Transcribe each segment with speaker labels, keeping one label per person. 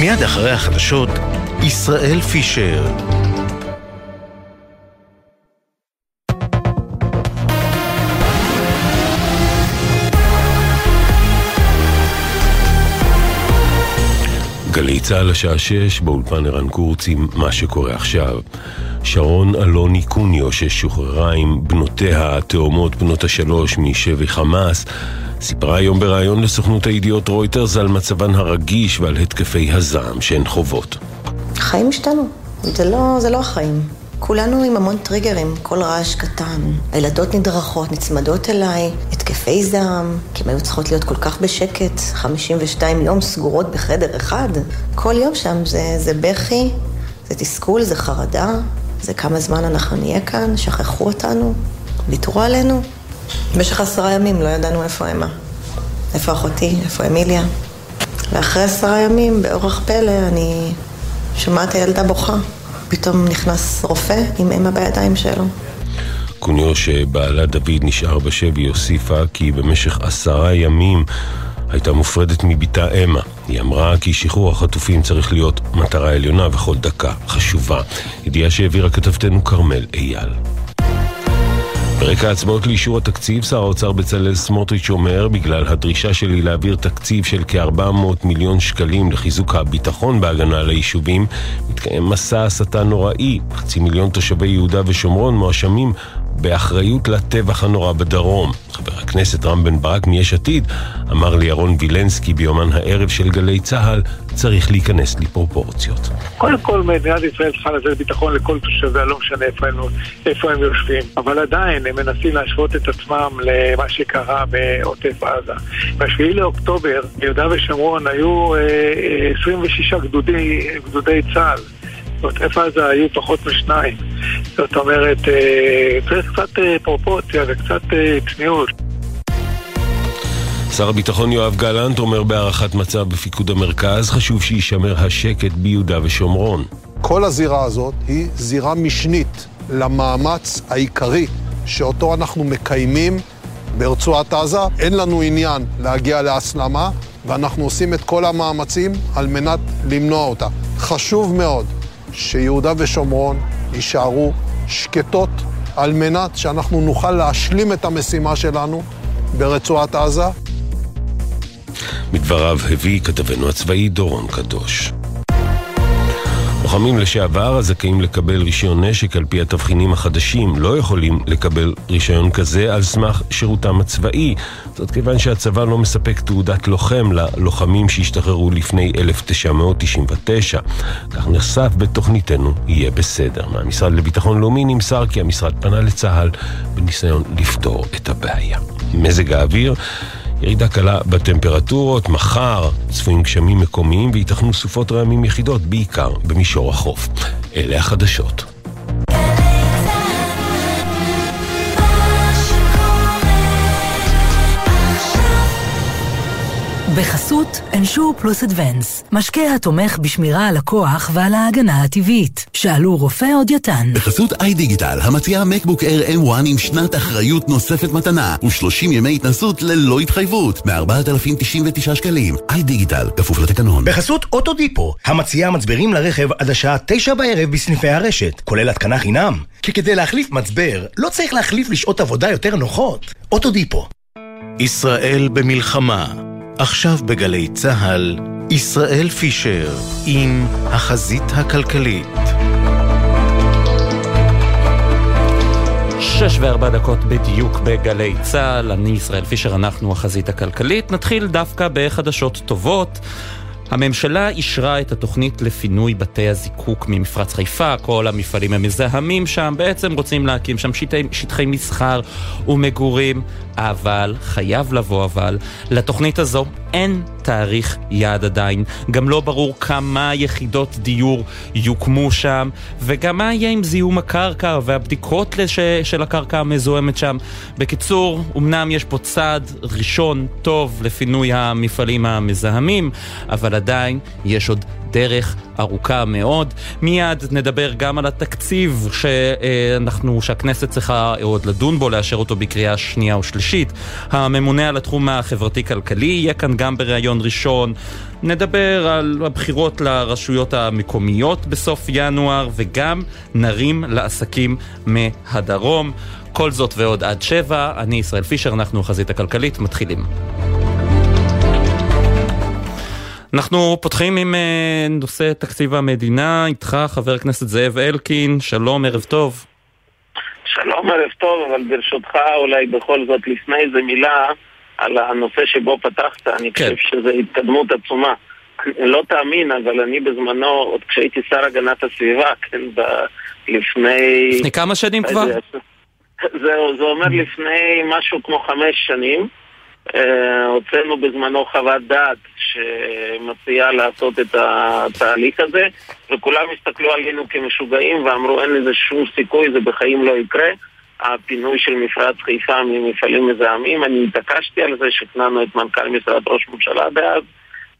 Speaker 1: מיד אחרי החדשות, ישראל פישר.
Speaker 2: גלי צה"ל השעה שש, באולפן ערן קורץ עם מה שקורה עכשיו. שרון אלוני קוניו, ששוחררה עם בנותיה התאומות בנות השלוש משבי חמאס, סיפרה היום בריאיון לסוכנות הידיעות רויטרס על מצבן הרגיש ועל התקפי הזעם שהן חוות.
Speaker 3: החיים השתנו, זה לא, זה לא החיים. כולנו עם המון טריגרים, כל רעש קטן. הילדות נדרכות, נצמדות אליי, התקפי זעם, כי הן היו צריכות להיות כל כך בשקט, 52 יום סגורות בחדר אחד. כל יום שם זה, זה בכי, זה תסכול, זה חרדה, זה כמה זמן אנחנו נהיה כאן, שכחו אותנו, ויתרו עלינו. במשך עשרה ימים לא ידענו איפה אמה. איפה אחותי, איפה אמיליה. ואחרי עשרה ימים, באורח פלא, אני שומעת הילדה בוכה. פתאום נכנס רופא עם אמה בידיים שלו.
Speaker 2: קוניו שבעלה דוד נשאר בשבי הוסיפה כי במשך עשרה ימים הייתה מופרדת מבתה אמה. היא אמרה כי שחרור החטופים צריך להיות מטרה עליונה וכל דקה חשובה. ידיעה שהעבירה כתבתנו כרמל אייל. ברקע ההצבעות לאישור התקציב, שר האוצר בצלאל סמוטריץ' אומר, בגלל הדרישה שלי להעביר תקציב של כ-400 מיליון שקלים לחיזוק הביטחון בהגנה על היישובים, מתקיים מסע הסתה נוראי. חצי מיליון תושבי יהודה ושומרון מואשמים באחריות לטבח הנורא בדרום. חבר הכנסת רם בן ברק מיש עתיד אמר לירון וילנסקי ביומן הערב של גלי צה"ל, צריך להיכנס לפרופורציות.
Speaker 4: קודם כל מדינת ישראל צריכה לתת ביטחון לכל תושביה, לא משנה איפה הם, איפה הם יושבים. אבל עדיין הם מנסים להשוות את עצמם למה שקרה בעוטף עזה. ב-7 לאוקטובר ביהודה ושומרון היו אה, 26 אה, גדודי, גדודי צה"ל. בעוטף עזה היו פחות משניים. זאת אומרת, אה, צריך קצת אה, פרופורציה וקצת אה, צניעות.
Speaker 2: שר הביטחון יואב גלנט אומר בהערכת מצב בפיקוד המרכז, חשוב שיישמר השקט ביהודה ושומרון.
Speaker 5: כל הזירה הזאת היא זירה משנית למאמץ העיקרי שאותו אנחנו מקיימים ברצועת עזה. אין לנו עניין להגיע להסלמה, ואנחנו עושים את כל המאמצים על מנת למנוע אותה. חשוב מאוד שיהודה ושומרון יישארו שקטות על מנת שאנחנו נוכל להשלים את המשימה שלנו ברצועת עזה.
Speaker 2: מדבריו הביא כתבנו הצבאי דורון קדוש. לוחמים לשעבר הזכאים לקבל רישיון נשק על פי התבחינים החדשים לא יכולים לקבל רישיון כזה על סמך שירותם הצבאי. זאת כיוון שהצבא לא מספק תעודת לוחם ללוחמים שהשתחררו לפני 1999. כך נחשף בתוכניתנו יהיה בסדר. מהמשרד לביטחון לאומי נמסר כי המשרד פנה לצה"ל בניסיון לפתור את הבעיה. מזג האוויר ירידה קלה בטמפרטורות, מחר צפויים גשמים מקומיים וייתכנו סופות רעמים יחידות, בעיקר במישור החוף. אלה החדשות.
Speaker 6: בחסות אנשור פלוס אדוונס, משקה התומך בשמירה על הכוח ועל ההגנה הטבעית. שאלו רופא או דיאטן.
Speaker 7: בחסות איי דיגיטל, המציעה מקבוק אייר M1 עם שנת אחריות נוספת מתנה, ו-30 ימי התנסות ללא התחייבות, מ-4,099 שקלים. איי דיגיטל, כפוף לתקנון.
Speaker 8: בחסות אוטודיפו, המציעה מצברים לרכב עד השעה 9 בערב בסניפי הרשת, כולל התקנה חינם. כי כדי להחליף מצבר, לא צריך להחליף לשעות עבודה יותר נוחות. אוטודיפו.
Speaker 1: ישראל במלחמה עכשיו בגלי צה"ל, ישראל פישר עם החזית הכלכלית.
Speaker 9: שש וארבע דקות בדיוק בגלי צה"ל, אני ישראל פישר, אנחנו החזית הכלכלית. נתחיל דווקא בחדשות טובות. הממשלה אישרה את התוכנית לפינוי בתי הזיקוק ממפרץ חיפה, כל המפעלים המזהמים שם, בעצם רוצים להקים שם שטחי, שטחי מסחר ומגורים, אבל, חייב לבוא אבל, לתוכנית הזו אין תאריך יעד עדיין. גם לא ברור כמה יחידות דיור יוקמו שם, וגם מה יהיה עם זיהום הקרקע והבדיקות לש... של הקרקע המזוהמת שם. בקיצור, אמנם יש פה צעד ראשון טוב לפינוי המפעלים המזהמים, אבל עדיין יש עוד הדרך ארוכה מאוד. מיד נדבר גם על התקציב שאנחנו, שהכנסת צריכה עוד לדון בו, לאשר אותו בקריאה שנייה ושלישית. הממונה על התחום החברתי-כלכלי יהיה כאן גם בריאיון ראשון. נדבר על הבחירות לרשויות המקומיות בסוף ינואר וגם נרים לעסקים מהדרום. כל זאת ועוד עד שבע, אני ישראל פישר, אנחנו החזית הכלכלית, מתחילים. אנחנו פותחים עם uh, נושא תקציב המדינה, איתך חבר הכנסת זאב אלקין, שלום, ערב טוב.
Speaker 10: שלום, ערב טוב, אבל ברשותך אולי בכל זאת לפני איזה מילה על הנושא שבו פתחת, אני כן. חושב שזו התקדמות עצומה. לא תאמין, אבל אני בזמנו, עוד כשהייתי שר הגנת הסביבה, כן, ב... לפני...
Speaker 9: לפני כמה שנים כבר?
Speaker 10: זהו, זה אומר לפני משהו כמו חמש שנים. אה, הוצאנו בזמנו חוות דעת שמציעה לעשות את התהליך הזה, וכולם הסתכלו עלינו כמשוגעים ואמרו אין לזה שום סיכוי, זה בחיים לא יקרה. הפינוי של מפרץ חיפה ממפעלים מזהמים, אני התעקשתי על זה, שכנענו את מנכ"ל משרד ראש ממשלה דאז,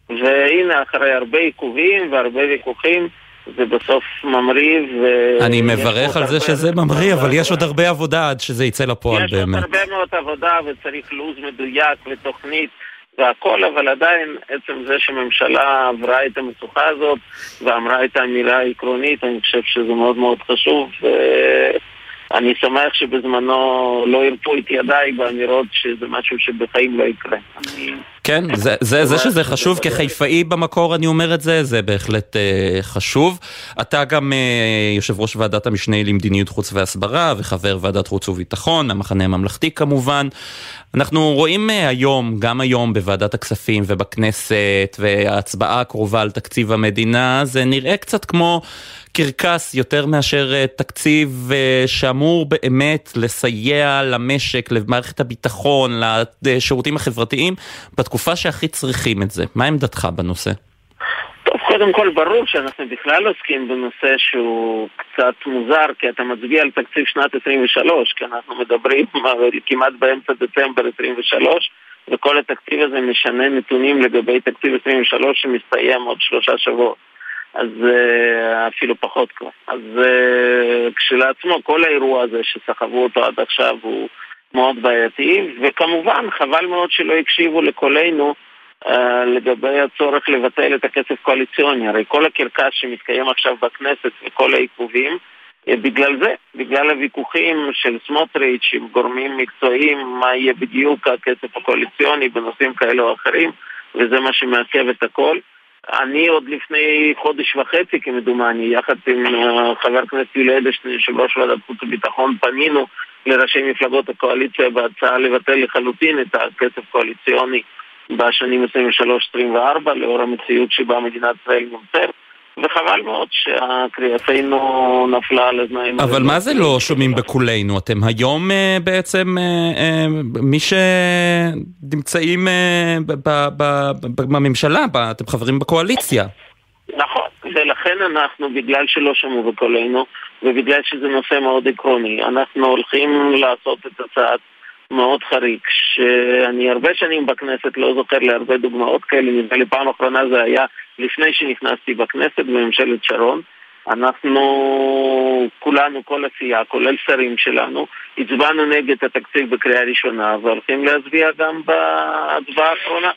Speaker 10: והנה אחרי הרבה עיכובים והרבה ויכוחים זה בסוף ממריא ו...
Speaker 9: אני מברך על זה שזה ממריא, אבל יש עוד הרבה עבודה עד שזה יצא לפועל
Speaker 10: באמת. יש עוד הרבה מאוד עבודה וצריך לו"ז מדויק ותוכנית והכל, אבל עדיין עצם זה שממשלה עברה את המשוכה הזאת ואמרה את האמירה העקרונית, אני חושב שזה מאוד מאוד חשוב. ו... אני שמח שבזמנו לא הרפו את ידיי באמירות שזה משהו שבחיים לא יקרה.
Speaker 9: כן, זה, זה, זה שזה חשוב, כחיפאי במקור אני אומר את זה, זה בהחלט uh, חשוב. אתה גם uh, יושב ראש ועדת המשנה למדיניות חוץ והסברה וחבר ועדת חוץ וביטחון, המחנה הממלכתי כמובן. אנחנו רואים uh, היום, גם היום בוועדת הכספים ובכנסת, וההצבעה הקרובה על תקציב המדינה, זה נראה קצת כמו... קרקס יותר מאשר אה, תקציב אה, שאמור באמת לסייע למשק, למערכת הביטחון, לשירותים החברתיים, בתקופה שהכי צריכים את זה. מה עמדתך בנושא?
Speaker 10: טוב, קודם כל ברור שאנחנו בכלל עוסקים בנושא שהוא קצת מוזר, כי אתה מצביע על תקציב שנת 23, כי אנחנו מדברים כמעט באמצע דצמבר 23, וכל התקציב הזה משנה נתונים לגבי תקציב 23 שמסתיים עוד שלושה שבועות. אז uh, אפילו פחות כבר. אז uh, כשלעצמו כל האירוע הזה שסחבו אותו עד עכשיו הוא מאוד בעייתי, וכמובן חבל מאוד שלא הקשיבו לקולנו uh, לגבי הצורך לבטל את הכסף הקואליציוני. הרי כל הקרקס שמתקיים עכשיו בכנסת וכל העיכובים, בגלל זה, בגלל הוויכוחים של סמוטריץ' עם גורמים מקצועיים, מה יהיה בדיוק הכסף הקואליציוני בנושאים כאלה או אחרים, וזה מה שמעכב את הכל. אני עוד לפני חודש וחצי, כמדומני, יחד עם uh, חבר הכנסת יולי אדלשטיין, יושב ראש ועדת חוץ וביטחון, פנינו לראשי מפלגות הקואליציה בהצעה לבטל לחלוטין את הכסף הקואליציוני בשנים 23-24, לאור המציאות שבה מדינת ישראל נמצאת. וחבל מאוד שקריאתנו נפלה על אוזניים.
Speaker 9: אבל מה זה לא שומעים בקולנו? אתם היום uh, בעצם uh, uh, מי שנמצאים בממשלה, אתם חברים בקואליציה.
Speaker 10: נכון, ולכן אנחנו, בגלל שלא שמעו בקולנו, ובגלל שזה נושא מאוד עקרוני, אנחנו הולכים לעשות את הצעד מאוד חריג, שאני הרבה שנים בכנסת לא זוכר להרבה דוגמאות כאלה, נדמה לי פעם אחרונה זה היה לפני שנכנסתי בכנסת בממשלת שרון. אנחנו כולנו, כל הסיעה, כולל שרים שלנו, הצבענו נגד התקציב בקריאה ראשונה והולכים להצביע גם בהצבעה האחרונה.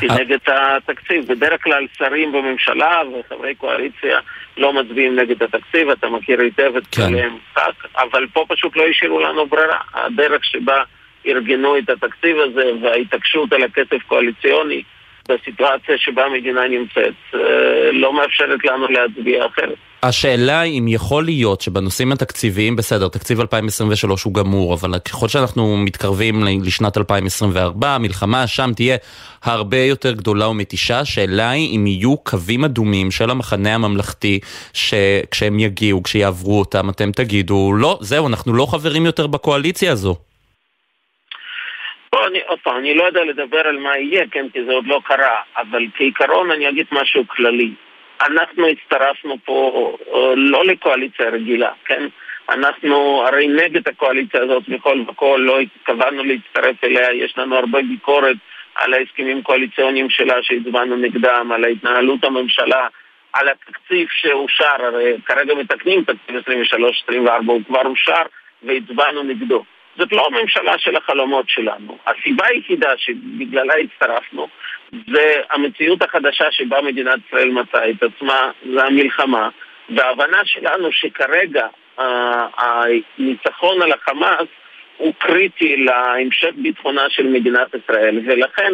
Speaker 10: כנגד התקציב. בדרך כלל שרים בממשלה וחברי קואליציה לא מצביעים נגד התקציב, אתה מכיר היטב את כן. כללי המשחק, אבל פה פשוט לא השאירו לנו ברירה. הדרך שבה ארגנו את התקציב הזה וההתעקשות על הכסף קואליציוני בסיטואציה שבה המדינה נמצאת אה, לא מאפשרת לנו להצביע אחרת.
Speaker 9: השאלה אם יכול להיות שבנושאים התקציביים, בסדר, תקציב 2023 הוא גמור, אבל ככל שאנחנו מתקרבים לשנת 2024, המלחמה שם תהיה הרבה יותר גדולה ומתישה. השאלה היא אם יהיו קווים אדומים של המחנה הממלכתי, שכשהם יגיעו, כשיעברו אותם, אתם תגידו, לא, זהו, אנחנו לא חברים יותר בקואליציה הזו.
Speaker 10: אני, עוד פעם, אני לא יודע לדבר על מה יהיה, כן, כי זה עוד לא קרה, אבל כעיקרון אני אגיד משהו כללי. אנחנו הצטרפנו פה אה, לא לקואליציה רגילה, כן? אנחנו הרי נגד הקואליציה הזאת מכל וכל, לא התכוונו להצטרף אליה, יש לנו הרבה ביקורת על ההסכמים הקואליציוניים שלה שהצבענו נגדם, על התנהלות הממשלה על התקציב שאושר, הרי כרגע מתקנים תקציב 23-24, הוא כבר אושר והצבענו נגדו. זאת לא הממשלה של החלומות שלנו. הסיבה היחידה שבגללה הצטרפנו זה המציאות החדשה שבה מדינת ישראל מצאה את עצמה, זה המלחמה, וההבנה שלנו שכרגע אה, הניצחון על החמאס הוא קריטי להמשך ביטחונה של מדינת ישראל, ולכן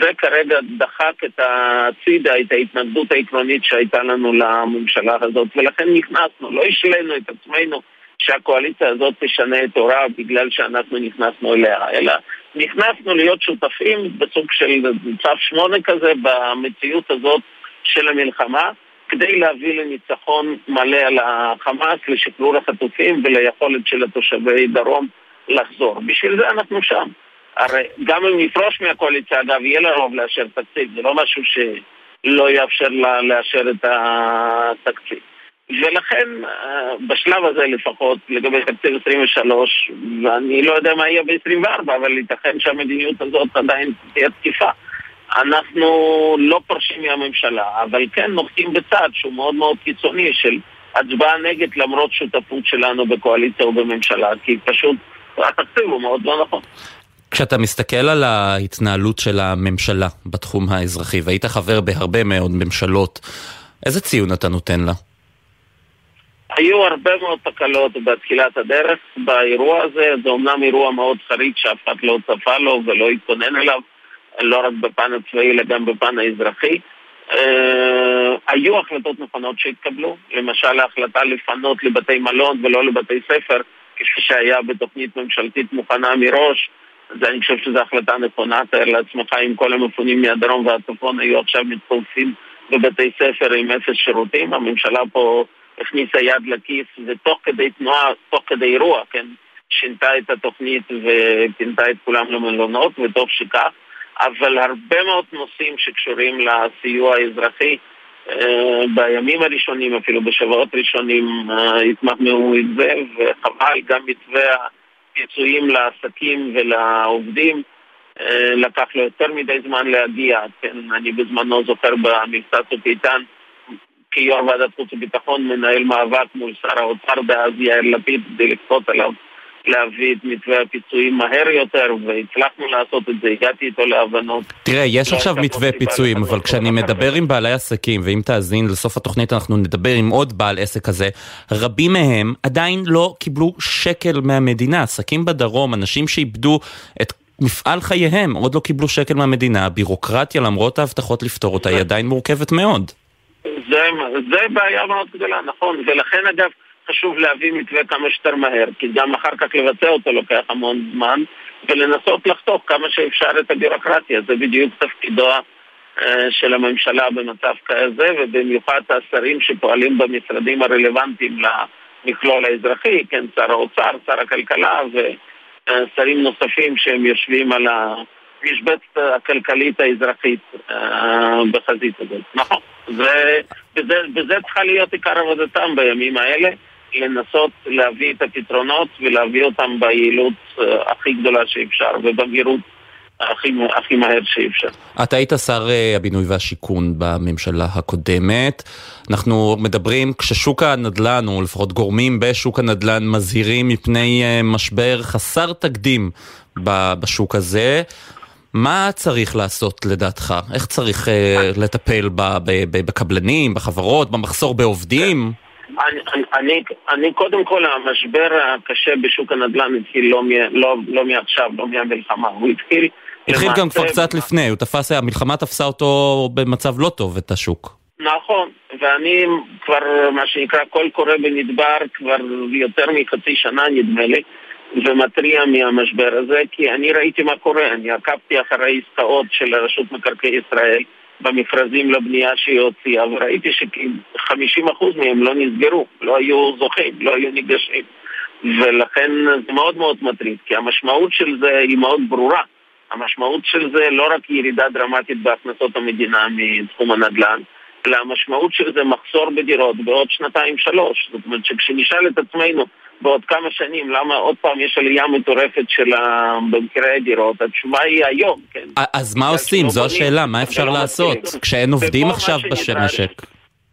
Speaker 10: זה כרגע דחק את הצידה, את ההתנגדות העקרונית שהייתה לנו לממשלה הזאת, ולכן נכנסנו, לא השלינו את עצמנו שהקואליציה הזאת תשנה את הורה בגלל שאנחנו נכנסנו אליה, אלא נכנסנו להיות שותפים בסוג של צו שמונה כזה במציאות הזאת של המלחמה, כדי להביא לניצחון מלא על החמאס, לשחרור החטופים וליכולת של התושבי דרום לחזור. בשביל זה אנחנו שם. הרי גם אם נפרוש מהקואליציה, אגב, יהיה לה רוב לאשר תקציב, זה לא משהו שלא יאפשר לה לאשר את התקציב. ולכן אה, בשלב הזה לפחות, לגבי תקציב 23, ואני לא יודע מה יהיה ב-24, אבל ייתכן שהמדיניות הזאת עדיין תהיה תקיפה. אנחנו לא פורשים מהממשלה, אבל כן נוקטים בצעד שהוא מאוד מאוד קיצוני של הצבעה נגד למרות שותפות שלנו בקואליציה או בממשלה, כי פשוט התקציב הוא מאוד לא נכון.
Speaker 9: כשאתה מסתכל על ההתנהלות של הממשלה בתחום האזרחי, והיית חבר בהרבה מאוד ממשלות, איזה ציון אתה נותן לה?
Speaker 10: היו הרבה מאוד תקלות בתחילת הדרך באירוע הזה, זה אומנם אירוע מאוד חריג שאף אחד לא צפה לו ולא התכונן אליו, לא רק בפן הצבאי אלא גם בפן האזרחי. Uh, היו החלטות נכונות שהתקבלו, למשל ההחלטה לפנות לבתי מלון ולא לבתי ספר, כפי שהיה בתוכנית ממשלתית מוכנה מראש, זה אני חושב שזו החלטה נכונה, תאר לעצמך אם כל המפונים מהדרום והצפון היו עכשיו מתפוצים בבתי ספר עם אפס שירותים, הממשלה פה הכניסה יד לכיס ותוך כדי תנועה, תוך כדי אירוע, כן, שינתה את התוכנית ופינתה את כולם למלונות, וטוב שכך, אבל הרבה מאוד נושאים שקשורים לסיוע האזרחי אה, בימים הראשונים, אפילו בשבועות ראשונים, אה, התמהמהו עם זה, וחבל גם מתווה הפיצויים לעסקים ולעובדים. אה, לקח לו יותר מדי זמן להגיע, כן, אני בזמנו זוכר במבצע צוק איתן כיו"ר ועדת חוץ וביטחון מנהל מאבק מול שר האוצר דאז יאיר לפיד כדי לכפות עליו להביא את מתווה הפיצויים מהר יותר, והצלחנו לעשות את זה, הגעתי איתו להבנות.
Speaker 9: תראה, יש לא עכשיו מתווה פיצויים, אבל כשאני מדבר עם בעלי עסקים, ואם תאזין לסוף התוכנית אנחנו נדבר עם עוד בעל עסק כזה, רבים מהם עדיין לא קיבלו שקל מהמדינה. עסקים בדרום, אנשים שאיבדו את מפעל חייהם, עוד לא קיבלו שקל מהמדינה, הבירוקרטיה למרות ההבטחות לפתור אותה היא עדיין מורכבת מאוד.
Speaker 10: זה, זה בעיה מאוד גדולה, נכון, ולכן אגב חשוב להביא מתווה כמה שיותר מהר, כי גם אחר כך לבצע אותו לוקח המון זמן, ולנסות לחתוך כמה שאפשר את הבירוקרטיה, זה בדיוק תפקידו אה, של הממשלה במצב כזה, ובמיוחד השרים שפועלים במשרדים הרלוונטיים למכלול האזרחי, כן, שר האוצר, שר הכלכלה ושרים נוספים שהם יושבים על המשבצת הכלכלית האזרחית אה, בחזית הזאת. נכון. וזה צריכה להיות עיקר עבודתם בימים האלה, לנסות להביא את הפתרונות ולהביא אותם ביעילות uh, הכי גדולה שאפשר ובמהירות הכי, הכי מהר שאפשר.
Speaker 9: אתה היית שר uh, הבינוי והשיכון בממשלה הקודמת. אנחנו מדברים, כששוק הנדל"ן, או לפחות גורמים בשוק הנדל"ן, מזהירים מפני uh, משבר חסר תקדים בשוק הזה. מה צריך לעשות לדעתך? איך צריך uh, לטפל ב, ב, ב, בקבלנים, בחברות, במחסור בעובדים?
Speaker 10: אני, אני, אני קודם כל, המשבר הקשה בשוק הנדל"ן התחיל לא, לא, לא מעכשיו, לא מהמלחמה, הוא התחיל...
Speaker 9: התחיל גם כבר קצת לפני, הוא תפס, המלחמה תפסה אותו במצב לא טוב, את השוק.
Speaker 10: נכון, ואני כבר, מה שנקרא, קול קורא במדבר כבר יותר מחצי שנה נדמה לי, ומתריע מהמשבר הזה, כי אני ראיתי מה קורה, אני עקבתי אחרי עסקאות של רשות מקרקעי ישראל במכרזים לבנייה שהיא הוציאה, וראיתי ש-50% מהם לא נסגרו, לא היו זוכים, לא היו ניגשים. ולכן זה מאוד מאוד מטריד, כי המשמעות של זה היא מאוד ברורה. המשמעות של זה לא רק ירידה דרמטית בהכנסות המדינה מתחום הנדל"ן, אלא המשמעות של זה מחסור בדירות בעוד שנתיים-שלוש. זאת אומרת שכשנשאל את עצמנו בעוד כמה שנים, למה עוד פעם יש עלייה מטורפת של במחירי הדירות? התשובה היא היום, כן.
Speaker 9: אז מה עושים? זו השאלה, מה אפשר לעשות? כשאין עובדים עכשיו במשק.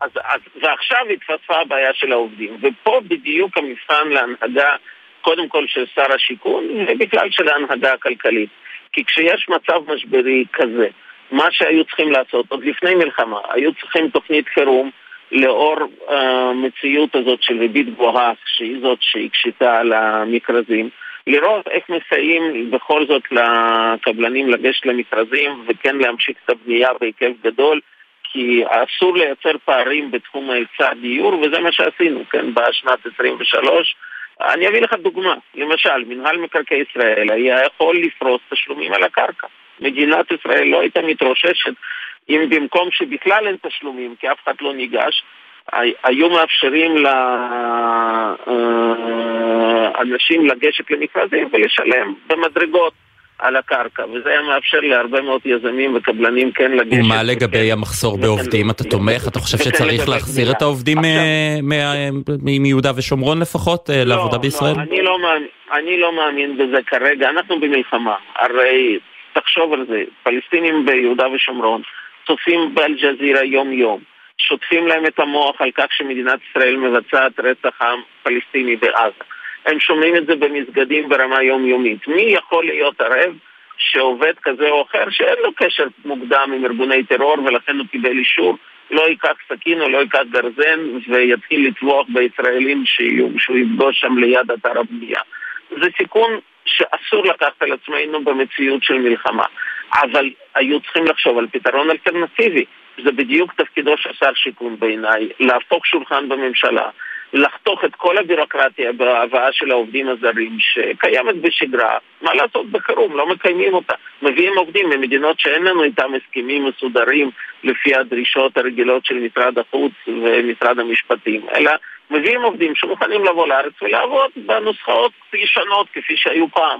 Speaker 10: אז, אז, ועכשיו התווספה הבעיה של העובדים, ופה בדיוק המבחן להנהגה, קודם כל של שר השיכון, ובכלל של ההנהגה הכלכלית. כי כשיש מצב משברי כזה, מה שהיו צריכים לעשות עוד לפני מלחמה, היו צריכים תוכנית חירום לאור המציאות אה, הזאת של ריבית גבוהה, שהיא זאת שהקשיתה על המכרזים, לראות איך מסייעים בכל זאת לקבלנים לגשת למכרזים וכן להמשיך את הבנייה בהיקף גדול כי אסור לייצר פערים בתחום ההיצע הדיור וזה מה שעשינו, כן, בשנת 23 אני אביא לך דוגמה, למשל, מנהל מקרקעי ישראל היה יכול לפרוס תשלומים על הקרקע. מדינת ישראל לא הייתה מתרוששת אם במקום שבכלל אין תשלומים, כי אף אחד לא ניגש, היו מאפשרים לאנשים לגשת למכרזים ולשלם במדרגות. על הקרקע, וזה היה מאפשר להרבה מאוד יזמים וקבלנים כן לגשת.
Speaker 9: ומה לגבי המחסור בעובדים? אתה תומך? אתה חושב שצריך להחזיר את העובדים מיהודה ושומרון לפחות אה, לעבודה לא, בישראל?
Speaker 10: לא, אני לא מאמין בזה כרגע. אנחנו במלחמה. הרי תחשוב על זה, פלסטינים ביהודה ושומרון צופים באל-ג'זירה יום-יום. שוטפים להם את המוח על כך שמדינת ישראל מבצעת רצח עם פלסטיני בעזה. הם שומעים את זה במסגדים ברמה יומיומית. מי יכול להיות ערב שעובד כזה או אחר שאין לו קשר מוקדם עם ארגוני טרור ולכן הוא קיבל אישור, לא ייקח סכין או לא ייקח גרזן ויתחיל לטבוח בישראלים שיהיו, שהוא יפגוש שם ליד אתר הבנייה. זה סיכון שאסור לקחת על עצמנו במציאות של מלחמה. אבל היו צריכים לחשוב על פתרון אלטרנטיבי. זה בדיוק תפקידו של שר שיכון בעיניי, להפוך שולחן בממשלה, לחתוך את כל הבירוקרטיה בהבאה של העובדים הזרים שקיימת בשגרה, מה לעשות בחירום, לא מקיימים אותה. מביאים עובדים ממדינות שאין לנו איתם הסכמים מסודרים לפי הדרישות הרגילות של משרד החוץ ומשרד המשפטים, אלא מביאים עובדים שמוכנים לבוא לארץ ולעבוד בנוסחאות ישנות כפי שהיו פעם.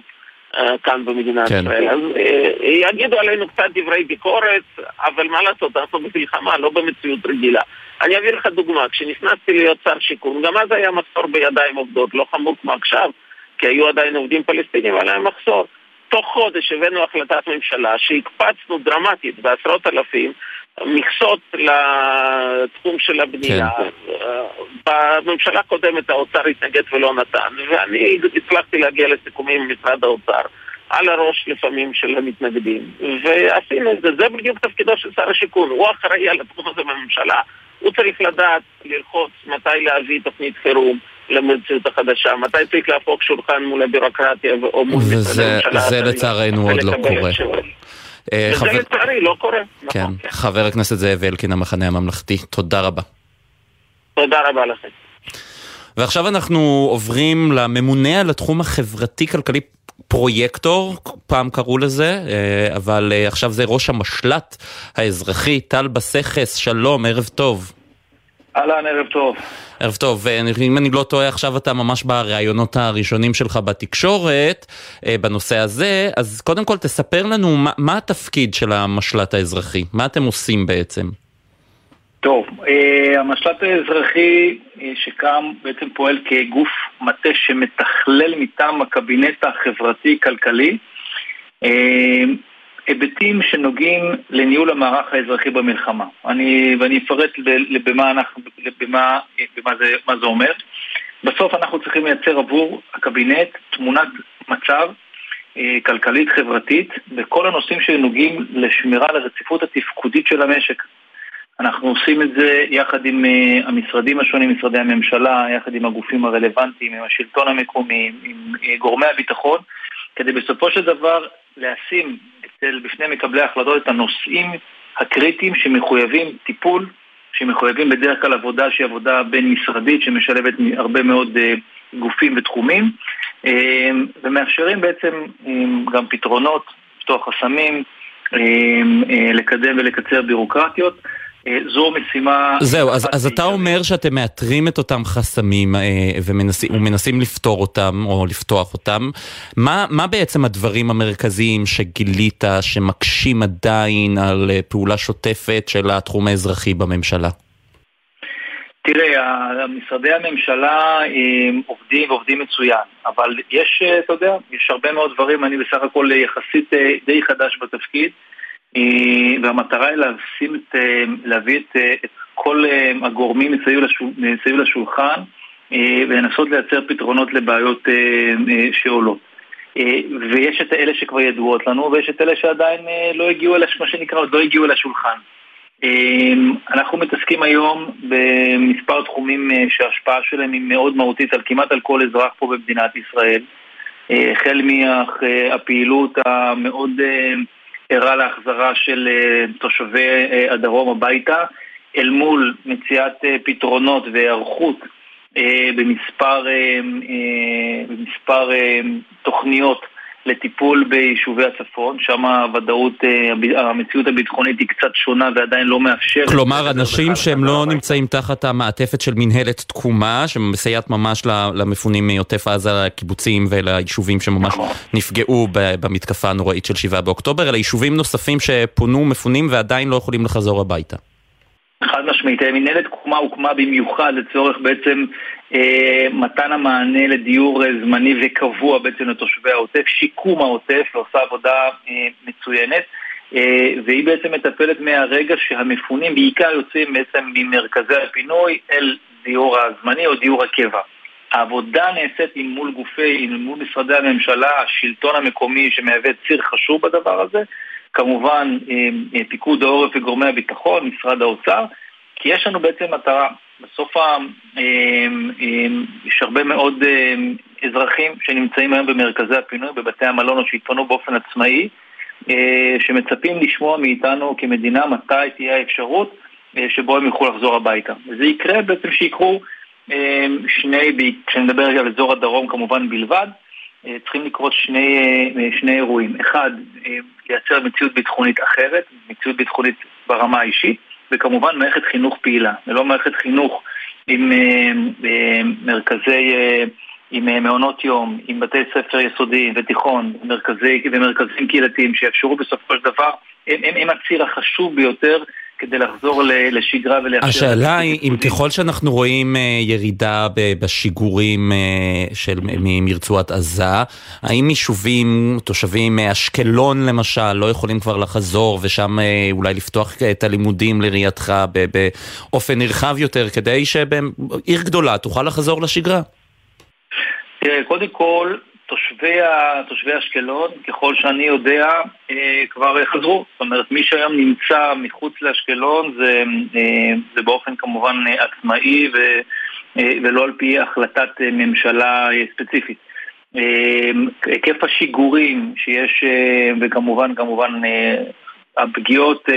Speaker 10: אה, כאן במדינת כן. ישראל. אז אה, יגידו עלינו קצת דברי ביקורת, אבל מה לעשות, אנחנו במלחמה, לא במציאות רגילה. אני אביא לך דוגמה, כשנכנסתי להיות שר שיכון, גם אז היה מחסור בידיים עובדות, לא חמור כמו עכשיו, כי היו עדיין עובדים פלסטינים, אבל היה מחסור. תוך חודש הבאנו החלטת ממשלה שהקפצנו דרמטית בעשרות אלפים מכסות לתחום של הבנייה. כן. בממשלה הקודמת האוצר התנגד ולא נתן, ואני הצלחתי להגיע לסיכומים עם משרד האוצר. על הראש לפעמים של המתנגדים, ועשינו את זה, זה בדיוק תפקידו של שר השיכון, הוא אחראי על התחום הזה בממשלה, הוא צריך לדעת ללחוץ מתי להביא תוכנית חירום למציאות החדשה, מתי צריך להפוך שולחן מול הבירוקרטיה או מול משרדי הממשלה.
Speaker 9: וזה לצערנו עוד לא קורה.
Speaker 10: אה, וזה לצערי לא קורה.
Speaker 9: כן, נכון, כן, חבר הכנסת זאב אלקין, המחנה הממלכתי, תודה רבה.
Speaker 10: תודה רבה לכם.
Speaker 9: ועכשיו אנחנו עוברים לממונה על התחום החברתי-כלכלי פרויקטור, פעם קראו לזה, אה, אבל אה, עכשיו זה ראש המשל"ט האזרחי, טל בסכס, שלום, ערב טוב.
Speaker 11: אהלן, ערב טוב.
Speaker 9: ערב טוב, אם אני לא טועה עכשיו אתה ממש בראיונות הראשונים שלך בתקשורת אה, בנושא הזה, אז קודם כל תספר לנו מה, מה התפקיד של המשל"ט האזרחי, מה אתם עושים בעצם?
Speaker 11: טוב, אה, המשל"ט האזרחי אה, שקם בעצם פועל כגוף מטה שמתכלל מטעם הקבינט החברתי-כלכלי היבטים שנוגעים לניהול המערך האזרחי במלחמה. אני, ואני אפרט במה, אנחנו, במה, במה זה, מה זה אומר. בסוף אנחנו צריכים לייצר עבור הקבינט תמונת מצב אה, כלכלית-חברתית בכל הנושאים שנוגעים לשמירה על הרציפות התפקודית של המשק. אנחנו עושים את זה יחד עם uh, המשרדים השונים, משרדי הממשלה, יחד עם הגופים הרלוונטיים, עם השלטון המקומי, עם uh, גורמי הביטחון, כדי בסופו של דבר לשים אצל בפני מקבלי ההחלטות את הנושאים הקריטיים שמחויבים טיפול, שמחויבים בדרך כלל עבודה שהיא עבודה בין-משרדית שמשלבת הרבה מאוד uh, גופים ותחומים uh, ומאפשרים בעצם uh, גם פתרונות, לפתוח חסמים, לקדם ולקצר בירוקרטיות. אה, זו משימה...
Speaker 9: זהו, אז, אז אתה אומר שאתם מאתרים את אותם חסמים אה, ומנסים, ומנסים לפתור אותם או לפתוח אותם. מה, מה בעצם הדברים המרכזיים שגילית שמקשים עדיין על אה, פעולה שוטפת של התחום האזרחי בממשלה?
Speaker 11: תראה, משרדי הממשלה עובדים ועובדים מצוין, אבל יש, אתה יודע, יש הרבה מאוד דברים, אני בסך הכל יחסית די חדש בתפקיד. והמטרה היא לשים את, אה, להביא את, אה, את כל הגורמים מסביב לשולחן ולנסות לייצר פתרונות לבעיות שעולות. ויש את אלה שכבר ידועות לנו, ויש את אלה שעדיין לא הגיעו אל, מה שנקרא, עוד לא הגיעו אל השולחן. אנחנו מתעסקים היום במספר תחומים שההשפעה שלהם היא מאוד מהותית על כמעט על כל אזרח פה במדינת ישראל. החל מהפעילות המאוד ערה להחזרה של תושבי הדרום הביתה, אל מול מציאת פתרונות והיערכות במספר, במספר תוכניות לטיפול ביישובי הצפון, שם הוודאות, המציאות הביטחונית היא קצת שונה ועדיין לא מאפשרת.
Speaker 9: כלומר, אנשים שהם לא נמצאים תחת המעטפת של מנהלת תקומה, שמסייעת ממש למפונים מעוטף עזה, לקיבוצים וליישובים שממש נכון. נפגעו במתקפה הנוראית של 7 באוקטובר, אלא יישובים נוספים שפונו, מפונים ועדיין לא יכולים לחזור הביתה.
Speaker 11: חד משמעית, מנהלת תקומה הוקמה במיוחד לצורך בעצם אה, מתן המענה לדיור אה, זמני וקבוע בעצם לתושבי העוטף, שיקום העוטף, ועושה עבודה אה, מצוינת. אה, והיא בעצם מטפלת מהרגע שהמפונים בעיקר יוצאים בעצם ממרכזי הפינוי אל דיור הזמני או דיור הקבע. העבודה נעשית עם מול גופי, עם מול משרדי הממשלה, השלטון המקומי שמהווה ציר חשוב בדבר הזה, כמובן אה, אה, פיקוד העורף וגורמי הביטחון, משרד האוצר, כי יש לנו בעצם מטרה. בסוף ה... אה, יש הרבה מאוד אזרחים שנמצאים היום במרכזי הפינוי, בבתי המלון או שהתפנו באופן עצמאי, שמצפים לשמוע מאיתנו כמדינה מתי תהיה האפשרות שבו הם יוכלו לחזור הביתה. וזה יקרה בעצם שיקרו שני, כשאני מדבר על אזור הדרום כמובן בלבד, צריכים לקרות שני, שני אירועים. אחד, לייצר מציאות ביטחונית אחרת, מציאות ביטחונית ברמה האישית, וכמובן מערכת חינוך פעילה, ולא מערכת חינוך עם אה, אה, מרכזי, אה, עם מעונות יום, עם בתי ספר יסודיים ותיכון, מרכזי, ומרכזים קהילתיים שיאפשרו בסופו של דבר, הם, הם, הם הציר החשוב ביותר כדי לחזור לשגרה ולאפשר...
Speaker 9: השאלה היא, אם ככל שאנחנו רואים אה, ירידה בשיגורים אה, של, מרצועת עזה, האם יישובים, תושבים מאשקלון למשל, לא יכולים כבר לחזור ושם אה, אולי לפתוח את הלימודים לראייתך באופן נרחב יותר, כדי שעיר גדולה תוכל לחזור לשגרה?
Speaker 11: תראה, קודם כל, תושבי, תושבי אשקלון, ככל שאני יודע, אה, כבר חזרו. זאת אומרת, מי שהיום נמצא מחוץ לאשקלון זה, אה, זה באופן כמובן עצמאי ו, אה, ולא על פי החלטת ממשלה ספציפית. היקף השיגורים שיש, וכמובן, כמובן, הפגיעות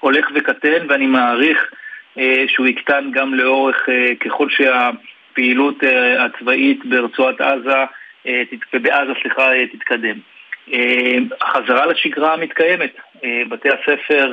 Speaker 11: הולך וקטן, ואני מעריך שהוא יקטן גם לאורך, ככל שהפעילות הצבאית ברצועת עזה אה, ובעזה, סליחה, אה, תתקדם. אה, החזרה לשגרה מתקיימת. בתי הספר,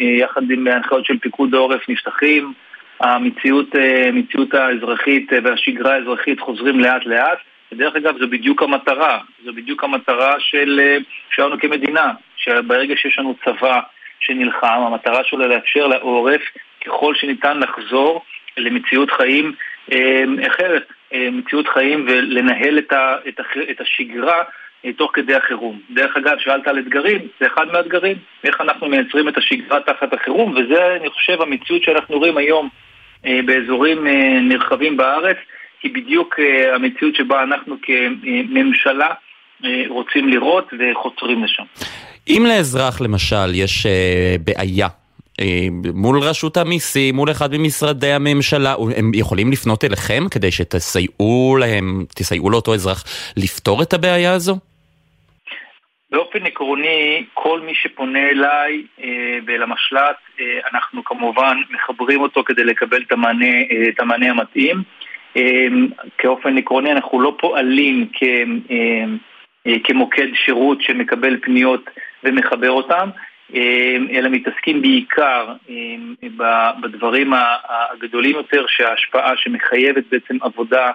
Speaker 11: יחד עם ההנחיות של פיקוד העורף, נפתחים. המציאות האזרחית והשגרה האזרחית חוזרים לאט לאט. ודרך אגב, זו בדיוק המטרה. זו בדיוק המטרה של, שלנו כמדינה. שברגע שיש לנו צבא שנלחם, המטרה שלו לאפשר לעורף ככל שניתן לחזור למציאות חיים אחרת. אה, מציאות חיים ולנהל את, ה, את, הח, את השגרה אה, תוך כדי החירום. דרך אגב, שאלת על אתגרים, זה אחד מהאתגרים, איך אנחנו מייצרים את השגרה תחת החירום, וזה, אני חושב, המציאות שאנחנו רואים היום אה, באזורים נרחבים בארץ, היא בדיוק המציאות שבה אנחנו כממשלה רוצים לראות וחותרים לשם.
Speaker 9: אם לאזרח למשל יש בעיה מול רשות המיסים, מול אחד ממשרדי הממשלה, הם יכולים לפנות אליכם כדי שתסייעו להם, תסייעו לאותו אזרח לפתור את הבעיה הזו?
Speaker 11: באופן עקרוני, כל מי שפונה אליי אה, ואל המשל"ט, אה, אנחנו כמובן מחברים אותו כדי לקבל את המענה, אה, את המענה המתאים. אה, כאופן עקרוני, אנחנו לא פועלים אה, אה, כמוקד שירות שמקבל פניות ומחבר אותם. אמ, אלא מתעסקים בעיקר אמ, בדברים הגדולים יותר שההשפעה שמחייבת בעצם עבודה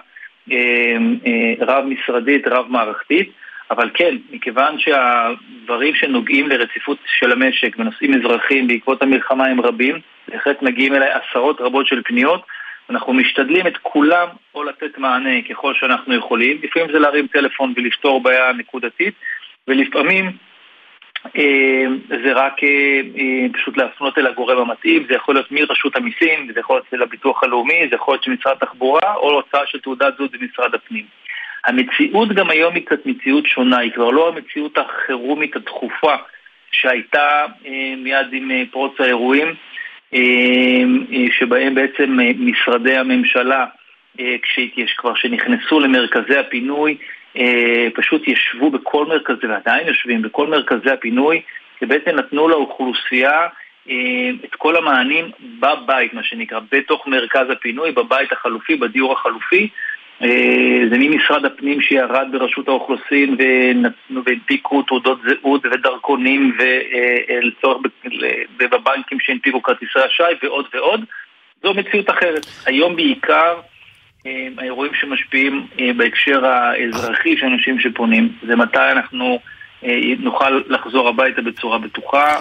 Speaker 11: אמ, אה, רב-משרדית, רב-מערכתית. אבל כן, מכיוון שהדברים שנוגעים לרציפות של המשק ונושאים אזרחיים בעקבות המלחמה הם רבים, בהחלט מגיעים אליי עשרות רבות של פניות אנחנו משתדלים את כולם או לתת מענה ככל שאנחנו יכולים, לפעמים זה להרים טלפון ולפתור בעיה נקודתית ולפעמים זה רק פשוט להפנות אל הגורם המתאים, זה יכול להיות מרשות המיסים, זה יכול להיות אל הביטוח הלאומי, זה יכול להיות משרד התחבורה, או הוצאה של תעודת זהות במשרד הפנים. המציאות גם היום היא קצת מציאות שונה, היא כבר לא המציאות החירומית הדחופה שהייתה מיד עם פרוץ האירועים, שבהם בעצם משרדי הממשלה, כבר שנכנסו למרכזי הפינוי, פשוט ישבו בכל מרכזי, ועדיין יושבים בכל מרכזי הפינוי, ובעצם נתנו לאוכלוסייה את כל המענים בבית, מה שנקרא, בתוך מרכז הפינוי, בבית החלופי, בדיור החלופי. זה ממשרד הפנים שירד ברשות האוכלוסין והנפיקו תעודות זהות ודרכונים ולצורך בבנקים שהנפיקו כרטיסי אשראי ועוד ועוד. זו מציאות אחרת. היום בעיקר האירועים שמשפיעים בהקשר האזרחי של אנשים שפונים זה מתי אנחנו נוכל לחזור הביתה בצורה בטוחה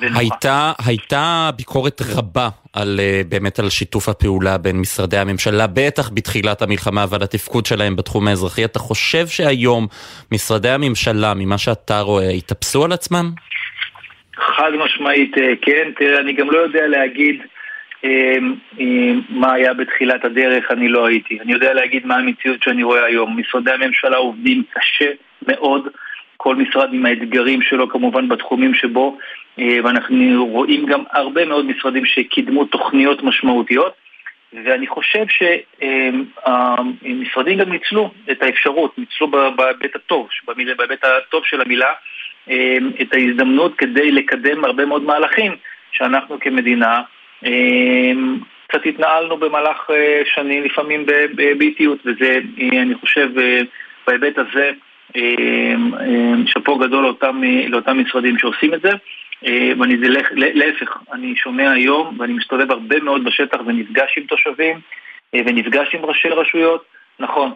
Speaker 11: ונוחה.
Speaker 9: הייתה, הייתה ביקורת רבה על, באמת על שיתוף הפעולה בין משרדי הממשלה, בטח בתחילת המלחמה ועל התפקוד שלהם בתחום האזרחי. אתה חושב שהיום משרדי הממשלה, ממה שאתה רואה, התאפסו על עצמם?
Speaker 11: חד משמעית כן, תראה, אני גם לא יודע להגיד מה היה בתחילת הדרך, אני לא הייתי. אני יודע להגיד מה המציאות שאני רואה היום. משרדי הממשלה עובדים קשה מאוד, כל משרד עם האתגרים שלו כמובן בתחומים שבו, ואנחנו רואים גם הרבה מאוד משרדים שקידמו תוכניות משמעותיות, ואני חושב שהמשרדים גם ניצלו את האפשרות, ניצלו בהיבט הטוב, בהיבט הטוב של המילה, את ההזדמנות כדי לקדם הרבה מאוד מהלכים שאנחנו כמדינה קצת התנהלנו במהלך שנים, לפעמים באיטיות, וזה, אני חושב, בהיבט הזה, שאפו גדול לאותם, לאותם משרדים שעושים את זה. ואני זה להפך, אני שומע היום ואני מסתובב הרבה מאוד בשטח ונפגש עם תושבים ונפגש עם ראשי רשויות. נכון,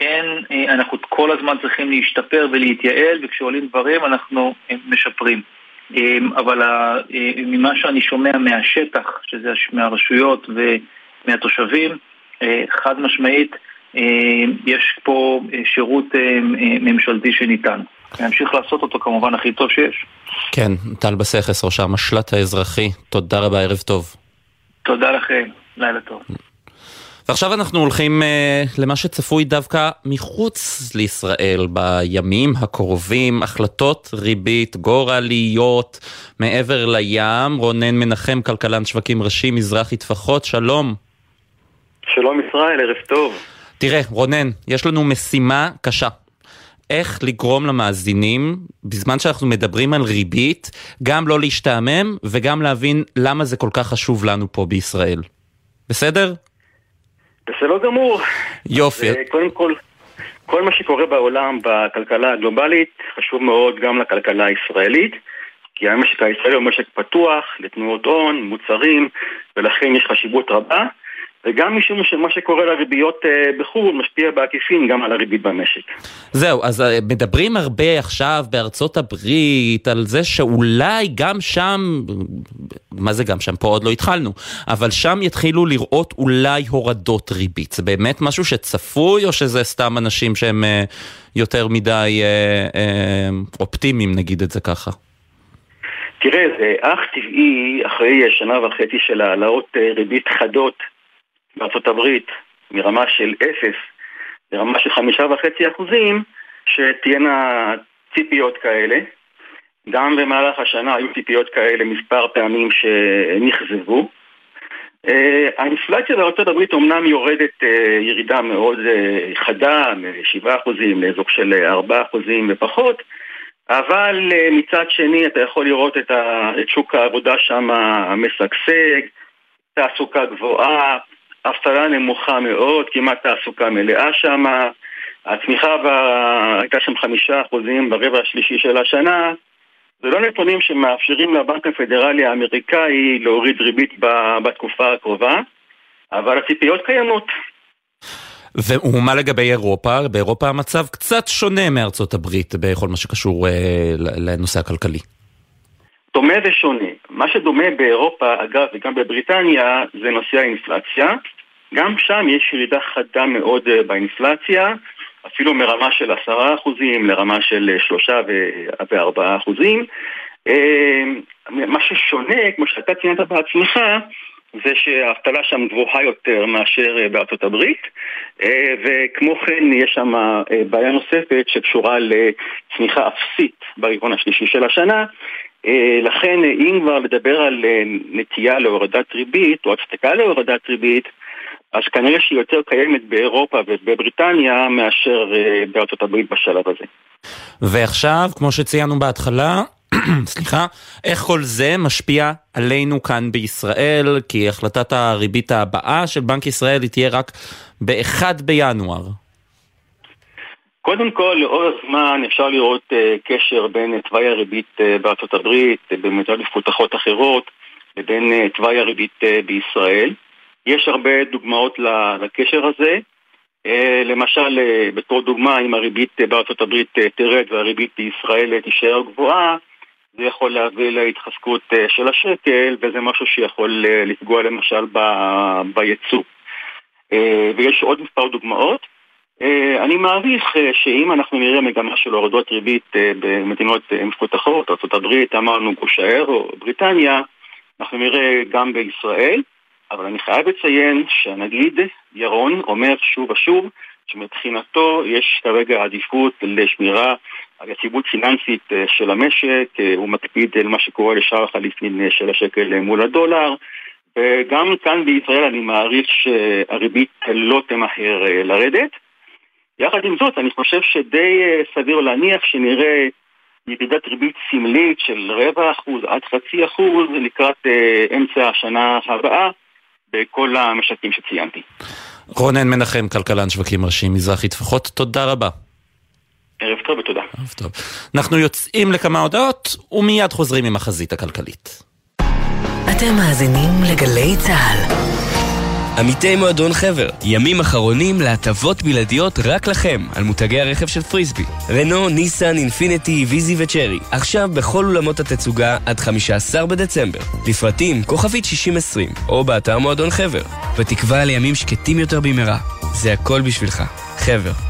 Speaker 11: אין, אנחנו כל הזמן צריכים להשתפר ולהתייעל וכשעולים דברים אנחנו משפרים. אבל ממה שאני שומע מהשטח, שזה מהרשויות ומהתושבים, חד משמעית יש פה שירות ממשלתי שניתן. להמשיך לעשות אותו כמובן הכי טוב שיש.
Speaker 9: כן, טל בסכס, ראש המשל"ט האזרחי, תודה רבה, ערב טוב.
Speaker 11: תודה לכם, לילה טוב.
Speaker 9: ועכשיו אנחנו הולכים uh, למה שצפוי דווקא מחוץ לישראל בימים הקרובים, החלטות ריבית גורליות מעבר לים. רונן מנחם, כלכלן שווקים ראשי, מזרחי טפחות, שלום.
Speaker 12: שלום ישראל, ערב טוב.
Speaker 9: תראה, רונן, יש לנו משימה קשה. איך לגרום למאזינים, בזמן שאנחנו מדברים על ריבית, גם לא להשתעמם וגם להבין למה זה כל כך חשוב לנו פה בישראל. בסדר?
Speaker 12: בסדר גמור.
Speaker 9: יופי.
Speaker 12: קודם כל, כל מה שקורה בעולם בכלכלה הגלובלית חשוב מאוד גם לכלכלה הישראלית, כי המשק הישראלי הוא משק פתוח לתנועות הון, מוצרים, ולכן יש חשיבות רבה. וגם משום שמה שקורה לריביות בחו"ל משפיע בעקיפין גם על הריבית במשק.
Speaker 9: זהו, אז מדברים הרבה עכשיו בארצות הברית על זה שאולי גם שם, מה זה גם שם? פה עוד לא התחלנו, אבל שם יתחילו לראות אולי הורדות ריבית. זה באמת משהו שצפוי או שזה סתם אנשים שהם יותר מדי אופטימיים, נגיד את זה ככה?
Speaker 12: תראה, זה אך טבעי אחרי שנה וחצי של העלאות ריבית חדות בארצות הברית מרמה של אפס לרמה של חמישה וחצי אחוזים שתהיינה ציפיות כאלה. גם במהלך השנה היו ציפיות כאלה מספר פעמים שנכזבו. האינפלציה בארצות הברית אומנם יורדת ירידה מאוד חדה מ-7% לאזור של 4% ופחות אבל מצד שני אתה יכול לראות את, שוק העבודה שם משגשג, תעסוקה גבוהה, אבטלה נמוכה מאוד, כמעט תעסוקה מלאה שם, הצמיחה הייתה שם חמישה אחוזים ברבע השלישי של השנה, זה לא נתונים שמאפשרים לבנק הפדרלי האמריקאי להוריד ריבית בתקופה הקרובה, אבל הציפיות קיימות.
Speaker 9: ומה לגבי אירופה? באירופה המצב קצת שונה מארצות הברית בכל מה שקשור אה, לנושא הכלכלי.
Speaker 12: דומה ושונה. מה שדומה באירופה, אגב, וגם בבריטניה, זה נושא האינפלציה. גם שם יש ירידה חדה מאוד באינפלציה, אפילו מרמה של עשרה אחוזים לרמה של שלושה וארבעה אחוזים. מה ששונה, כמו שאתה ציינת בעצמך, זה שהאבטלה שם גבוהה יותר מאשר אה, בארצות הברית אה, וכמו כן יש שם אה, בעיה נוספת שקשורה לצמיחה אפסית ברבעון השלישי של השנה לכן אם כבר לדבר על נטייה להורדת ריבית או הצדקה להורדת ריבית אז כנראה שהיא יותר קיימת באירופה ובבריטניה מאשר בארצות הברית בשלב הזה.
Speaker 9: ועכשיו, כמו שציינו בהתחלה, סליחה, איך כל זה משפיע עלינו כאן בישראל, כי החלטת הריבית הבאה של בנק ישראל היא תהיה רק ב-1 בינואר.
Speaker 12: קודם כל, לאורך זמן אפשר לראות uh, קשר בין תוואי הריבית uh, בארצות הברית, uh, במדינות מפותחות אחרות, לבין uh, תוואי הריבית uh, בישראל. יש הרבה דוגמאות לקשר הזה. Uh, למשל, uh, בתור דוגמה, אם הריבית uh, בארצות הברית uh, תרד והריבית בישראל תישאר גבוהה, זה יכול להביא להתחזקות אה, של השקל, וזה משהו שיכול אה, לפגוע למשל ב... ביצוא. אה, ויש עוד מספר דוגמאות. אני מעריך שאם אנחנו נראה מגמה של הורדות ריבית במדינות מפותחות, ארה"ב, אמרנו גוש האירו, בריטניה, אנחנו נראה גם בישראל, אבל אני חייב לציין שהנגיד ירון אומר שוב ושוב שמבחינתו יש כרגע עדיפות לשמירה על יציבות פיננסית אה, של המשק, אה, הוא מקפיד על מה שקורה לשער החליפין אה, של השקל מול הדולר וגם כאן בישראל אני מעריך שהריבית לא תמהר לרדת. יחד עם זאת, אני חושב שדי סביר להניח שנראה ירידת ריבית סמלית של רבע אחוז עד חצי אחוז לקראת אמצע השנה הבאה בכל המשקים שציינתי.
Speaker 9: רונן מנחם, כלכלן שווקים ראשי מזרחי טפחות, תודה רבה.
Speaker 12: ערב טוב ותודה.
Speaker 9: ערב טוב. אנחנו יוצאים לכמה הודעות ומיד חוזרים עם החזית הכלכלית.
Speaker 6: אתם מאזינים לגלי צה"ל.
Speaker 13: עמיתי מועדון חבר, ימים אחרונים להטבות בלעדיות רק לכם על מותגי הרכב של פריסבי. רנו, ניסן, אינפיניטי, ויזי וצ'רי. עכשיו בכל אולמות התצוגה עד 15 בדצמבר. לפרטים כוכבית 6020 או באתר מועדון חבר. בתקווה לימים שקטים יותר במהרה. זה הכל בשבילך. חבר.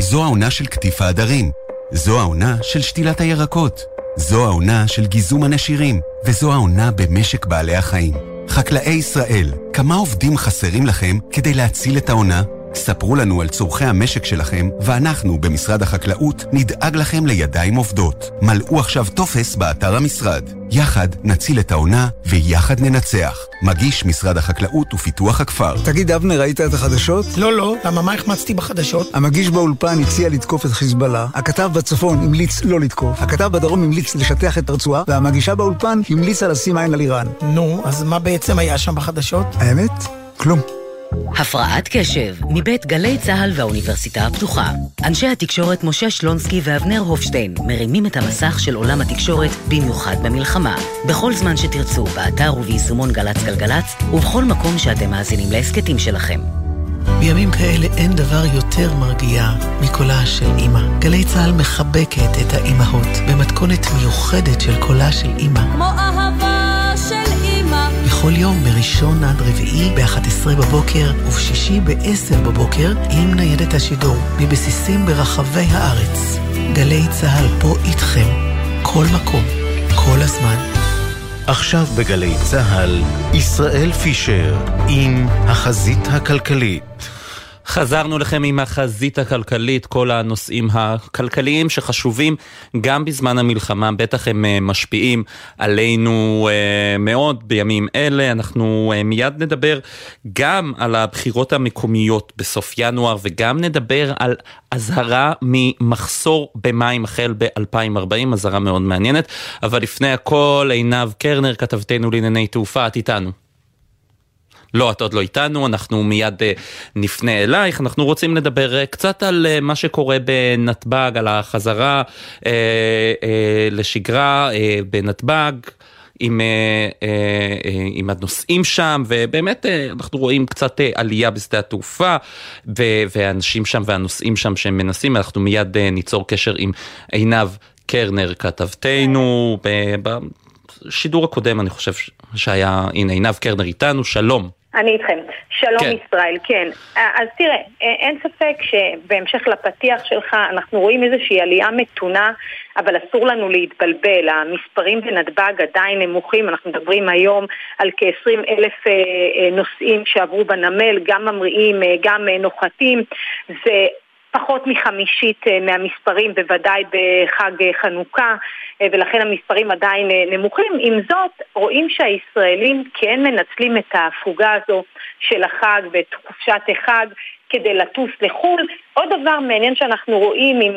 Speaker 14: זו העונה של קטיף העדרים. זו העונה של שתילת הירקות. זו העונה של גיזום הנשירים. וזו העונה במשק בעלי החיים. חקלאי ישראל, כמה עובדים חסרים לכם כדי להציל את העונה? ספרו לנו על צורכי המשק שלכם, ואנחנו, במשרד החקלאות, נדאג לכם לידיים עובדות. מלאו עכשיו טופס באתר המשרד. יחד נציל את העונה, ויחד ננצח. מגיש משרד החקלאות ופיתוח הכפר.
Speaker 15: תגיד, אבנר, ראית את החדשות?
Speaker 16: לא, לא. למה, מה החמצתי בחדשות?
Speaker 15: המגיש באולפן הציע לתקוף את חיזבאללה, הכתב בצפון המליץ לא לתקוף, הכתב בדרום המליץ לשטח את הרצועה, והמגישה באולפן המליצה לשים עין על איראן.
Speaker 16: נו, אז מה בעצם היה שם בחדשות?
Speaker 15: האמת? כלום.
Speaker 6: הפרעת קשב, מבית גלי צה"ל והאוניברסיטה הפתוחה. אנשי התקשורת משה שלונסקי ואבנר הופשטיין מרימים את המסך של עולם התקשורת במיוחד במלחמה. בכל זמן שתרצו, באתר וביישומון גל"צ גלגלצ, ובכל מקום שאתם מאזינים להסכתים שלכם.
Speaker 17: בימים כאלה אין דבר יותר מרגיע מקולה של אימא. גלי צה"ל מחבקת את האימהות במתכונת מיוחדת של קולה של אימא.
Speaker 18: כמו אהבה
Speaker 17: בכל יום מראשון עד רביעי ב-11 בבוקר ובשישי ב-10 בבוקר עם ניידת השידור מבסיסים ברחבי הארץ. גלי צה"ל פה איתכם, כל מקום, כל הזמן.
Speaker 1: עכשיו בגלי צה"ל, ישראל פישר עם החזית הכלכלית.
Speaker 9: חזרנו לכם עם החזית הכלכלית, כל הנושאים הכלכליים שחשובים גם בזמן המלחמה, בטח הם אה, משפיעים עלינו אה, מאוד בימים אלה. אנחנו אה, מיד נדבר גם על הבחירות המקומיות בסוף ינואר וגם נדבר על אזהרה ממחסור במים החל ב-2040, אזהרה מאוד מעניינת. אבל לפני הכל, עינב קרנר, כתבתנו לענייני תעופה, את איתנו. לא, את עוד לא איתנו, אנחנו מיד uh, נפנה אלייך. אנחנו רוצים לדבר uh, קצת על uh, מה שקורה בנתב"ג, על החזרה uh, uh, לשגרה uh, בנתב"ג. עם, עם הנוסעים שם, ובאמת אנחנו רואים קצת עלייה בשדה התעופה, והאנשים שם והנוסעים שם שהם מנסים, אנחנו מיד ניצור קשר עם עינב קרנר כתבתנו, בשידור הקודם אני חושב שהיה, הנה עינב קרנר איתנו, שלום.
Speaker 19: אני איתכם. שלום כן. ישראל, כן. אז תראה, אין ספק שבהמשך לפתיח שלך אנחנו רואים איזושהי עלייה מתונה, אבל אסור לנו להתבלבל. המספרים בנתב"ג עדיין נמוכים, אנחנו מדברים היום על כ-20 אלף נוסעים שעברו בנמל, גם ממריאים, גם נוחתים. זה פחות מחמישית מהמספרים, בוודאי בחג חנוכה. אה, ולכן המספרים עדיין אה, נמוכים. עם זאת, רואים שהישראלים כן מנצלים את ההפוגה הזו של החג ואת חופשת החג כדי לטוס לחו"ל. עוד דבר מעניין שאנחנו רואים, אם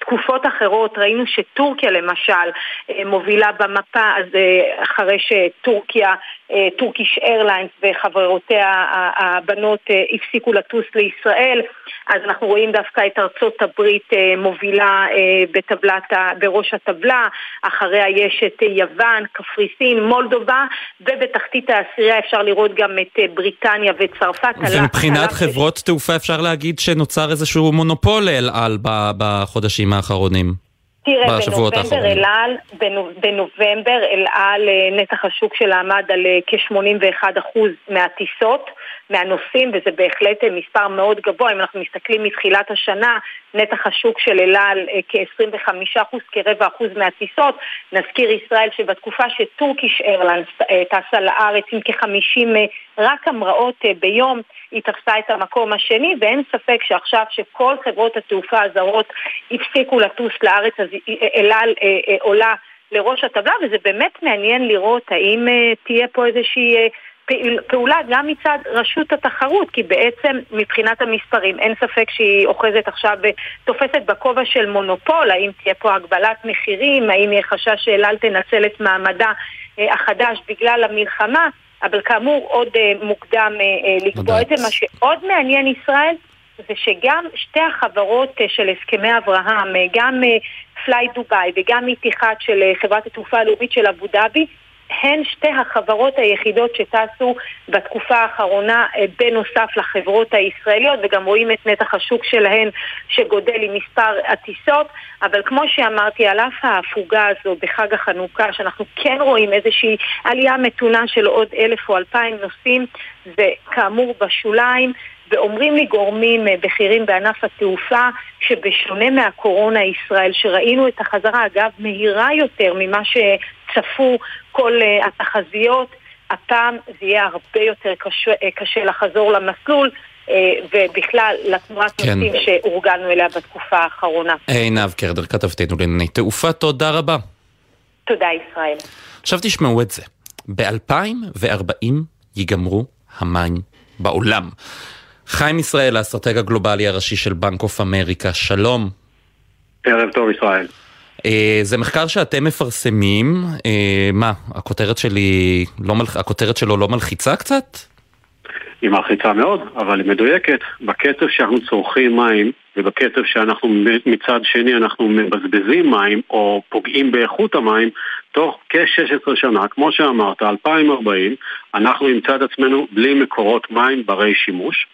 Speaker 19: בתקופות אחרות ראינו שטורקיה למשל אה, מובילה במפה, אז אחרי שטורקיה, טורקיש איירליינס וחברותיה הבנות הפסיקו לטוס לישראל, אז אנחנו רואים דווקא את ארצות הברית אה, מובילה אה, בטבלת, בראש הטבלה, אחריה יש את יוון, קפריסין, מולדובה, ובתחתית העשירייה אפשר לראות גם את אה, בריטניה וצרפת.
Speaker 9: ומבחינת חברות. תעופה אפשר להגיד שנוצר איזשהו מונופול אל על בחודשים האחרונים.
Speaker 19: תראה, בנובמבר אל על, בנובמבר אל על נתח השוק שלה עמד על כ-81% מהטיסות. מהנוסעים, וזה בהחלט אה, מספר מאוד גבוה. אם אנחנו מסתכלים מתחילת השנה, נתח השוק של אל על אה, כ-25%, כרבע אחוז מהטיסות. נזכיר ישראל שבתקופה שטורקיש איירלנס אה, טסה לארץ עם כ-50 רק המראות ביום, היא תפסה את המקום השני, ואין ספק שעכשיו שכל חברות התעופה הזרות הפסיקו לטוס לארץ, אז אל על עולה לראש הטבלה, וזה באמת מעניין לראות האם תהיה פה איזושהי... פעולה גם מצד רשות התחרות, כי בעצם מבחינת המספרים אין ספק שהיא אוחזת עכשיו ותופסת בכובע של מונופול, האם תהיה פה הגבלת מחירים, האם יהיה חשש שאל על תנצל את מעמדה אה, החדש בגלל המלחמה, אבל כאמור עוד אה, מוקדם אה, לקבוע את זה. מה שעוד מעניין ישראל זה שגם שתי החברות של הסכמי אברהם, גם פליי דובאי וגם איתיחד של חברת התעופה הלאומית של אבו דאבי, הן שתי החברות היחידות שטסו בתקופה האחרונה אה, בנוסף לחברות הישראליות וגם רואים את נתח השוק שלהן שגודל עם מספר הטיסות. אבל כמו שאמרתי על אף ההפוגה הזו בחג החנוכה שאנחנו כן רואים איזושהי עלייה מתונה של עוד אלף או אלפיים נוסעים זה כאמור בשוליים. ואומרים לי גורמים אה, בכירים בענף התעופה שבשונה מהקורונה ישראל, שראינו את החזרה, אגב, מהירה יותר ממה שצפו כל uh, התחזיות, הפעם זה יהיה הרבה יותר קשה, אה, קשה לחזור למסלול. ובכלל לתנועת כן. נוסעים שהורגלנו אליה בתקופה האחרונה.
Speaker 9: עינב קרדר, כתבתנו לענייני תעופה, תודה רבה.
Speaker 19: תודה ישראל.
Speaker 9: עכשיו תשמעו את זה, ב-2040 ייגמרו המים בעולם. חיים ישראל, האסטרטג הגלובלי הראשי של בנק אוף אמריקה, שלום.
Speaker 20: ערב טוב ישראל.
Speaker 9: אה, זה מחקר שאתם מפרסמים, אה, מה, הכותרת שלי, לא מל... הכותרת שלו לא מלחיצה קצת?
Speaker 20: היא מלחיצה מאוד, אבל היא מדויקת. בקצב שאנחנו צורכים מים, ובקצב שאנחנו מצד שני אנחנו מבזבזים מים, או פוגעים באיכות המים, תוך כ-16 שנה, כמו שאמרת, 2040, אנחנו נמצא את עצמנו בלי מקורות מים ברי שימוש.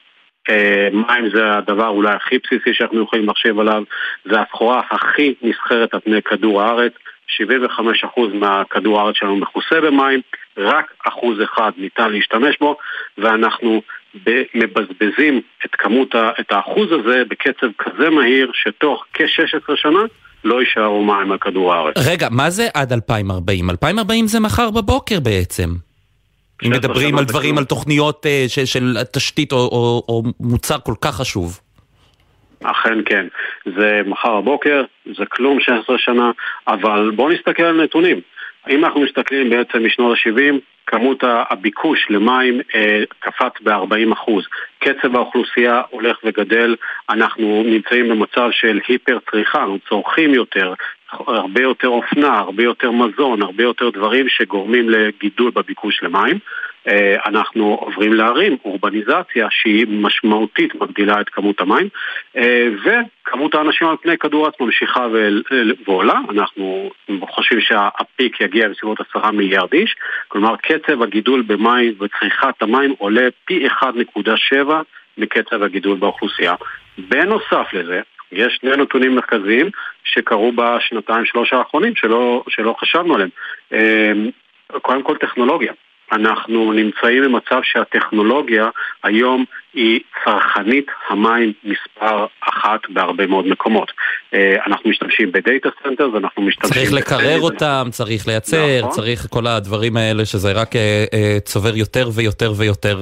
Speaker 20: אה, מים זה הדבר אולי הכי בסיסי שאנחנו יכולים לחשב עליו, זה הסחורה הכי נסחרת על פני כדור הארץ, 75% מהכדור הארץ שלנו מכוסה במים, רק אחוז אחד ניתן להשתמש בו, ואנחנו מבזבזים את כמות, את האחוז הזה בקצב כזה מהיר, שתוך כ-16 שנה לא יישארו מים על כדור הארץ.
Speaker 9: רגע, מה זה עד 2040? 2040 זה מחר בבוקר בעצם. אם מדברים על דברים, על תוכניות uh, של, תשתית או, או, או מוצר כל כך חשוב.
Speaker 20: אכן כן. זה מחר בבוקר, זה כלום 16 שנה, אבל בואו נסתכל על נתונים. אם אנחנו מסתכלים בעצם משנות ה-70, כמות הביקוש למים אה, קפץ ב-40%. קצב האוכלוסייה הולך וגדל, אנחנו נמצאים במצב של היפר צריכה, אנחנו צורכים יותר, הרבה יותר אופנה, הרבה יותר מזון, הרבה יותר דברים שגורמים לגידול בביקוש למים. אה, אנחנו עוברים לערים, אורבניזציה שהיא משמעותית מגדילה את כמות המים, אה, וכמות האנשים על פני כדור הארץ ממשיכה ועולה. אנחנו חושבים שהפיק יגיע בסביבות עשרה מיליארד איש, כלומר קצב הגידול במים וצריכת המים עולה פי 1.7 מקצב הגידול באוכלוסייה. בנוסף לזה, יש שני נתונים מרכזיים שקרו בשנתיים שלוש האחרונים שלא, שלא חשבנו עליהם. אמ, קודם כל טכנולוגיה. אנחנו נמצאים במצב שהטכנולוגיה היום היא צרכנית המים מספר אחת בהרבה מאוד מקומות. אה, אנחנו משתמשים ב data centers, אנחנו משתמשים...
Speaker 9: צריך לקרר אותם, צריך לייצר, נכון. צריך כל הדברים האלה שזה רק אה, אה, צובר יותר ויותר ויותר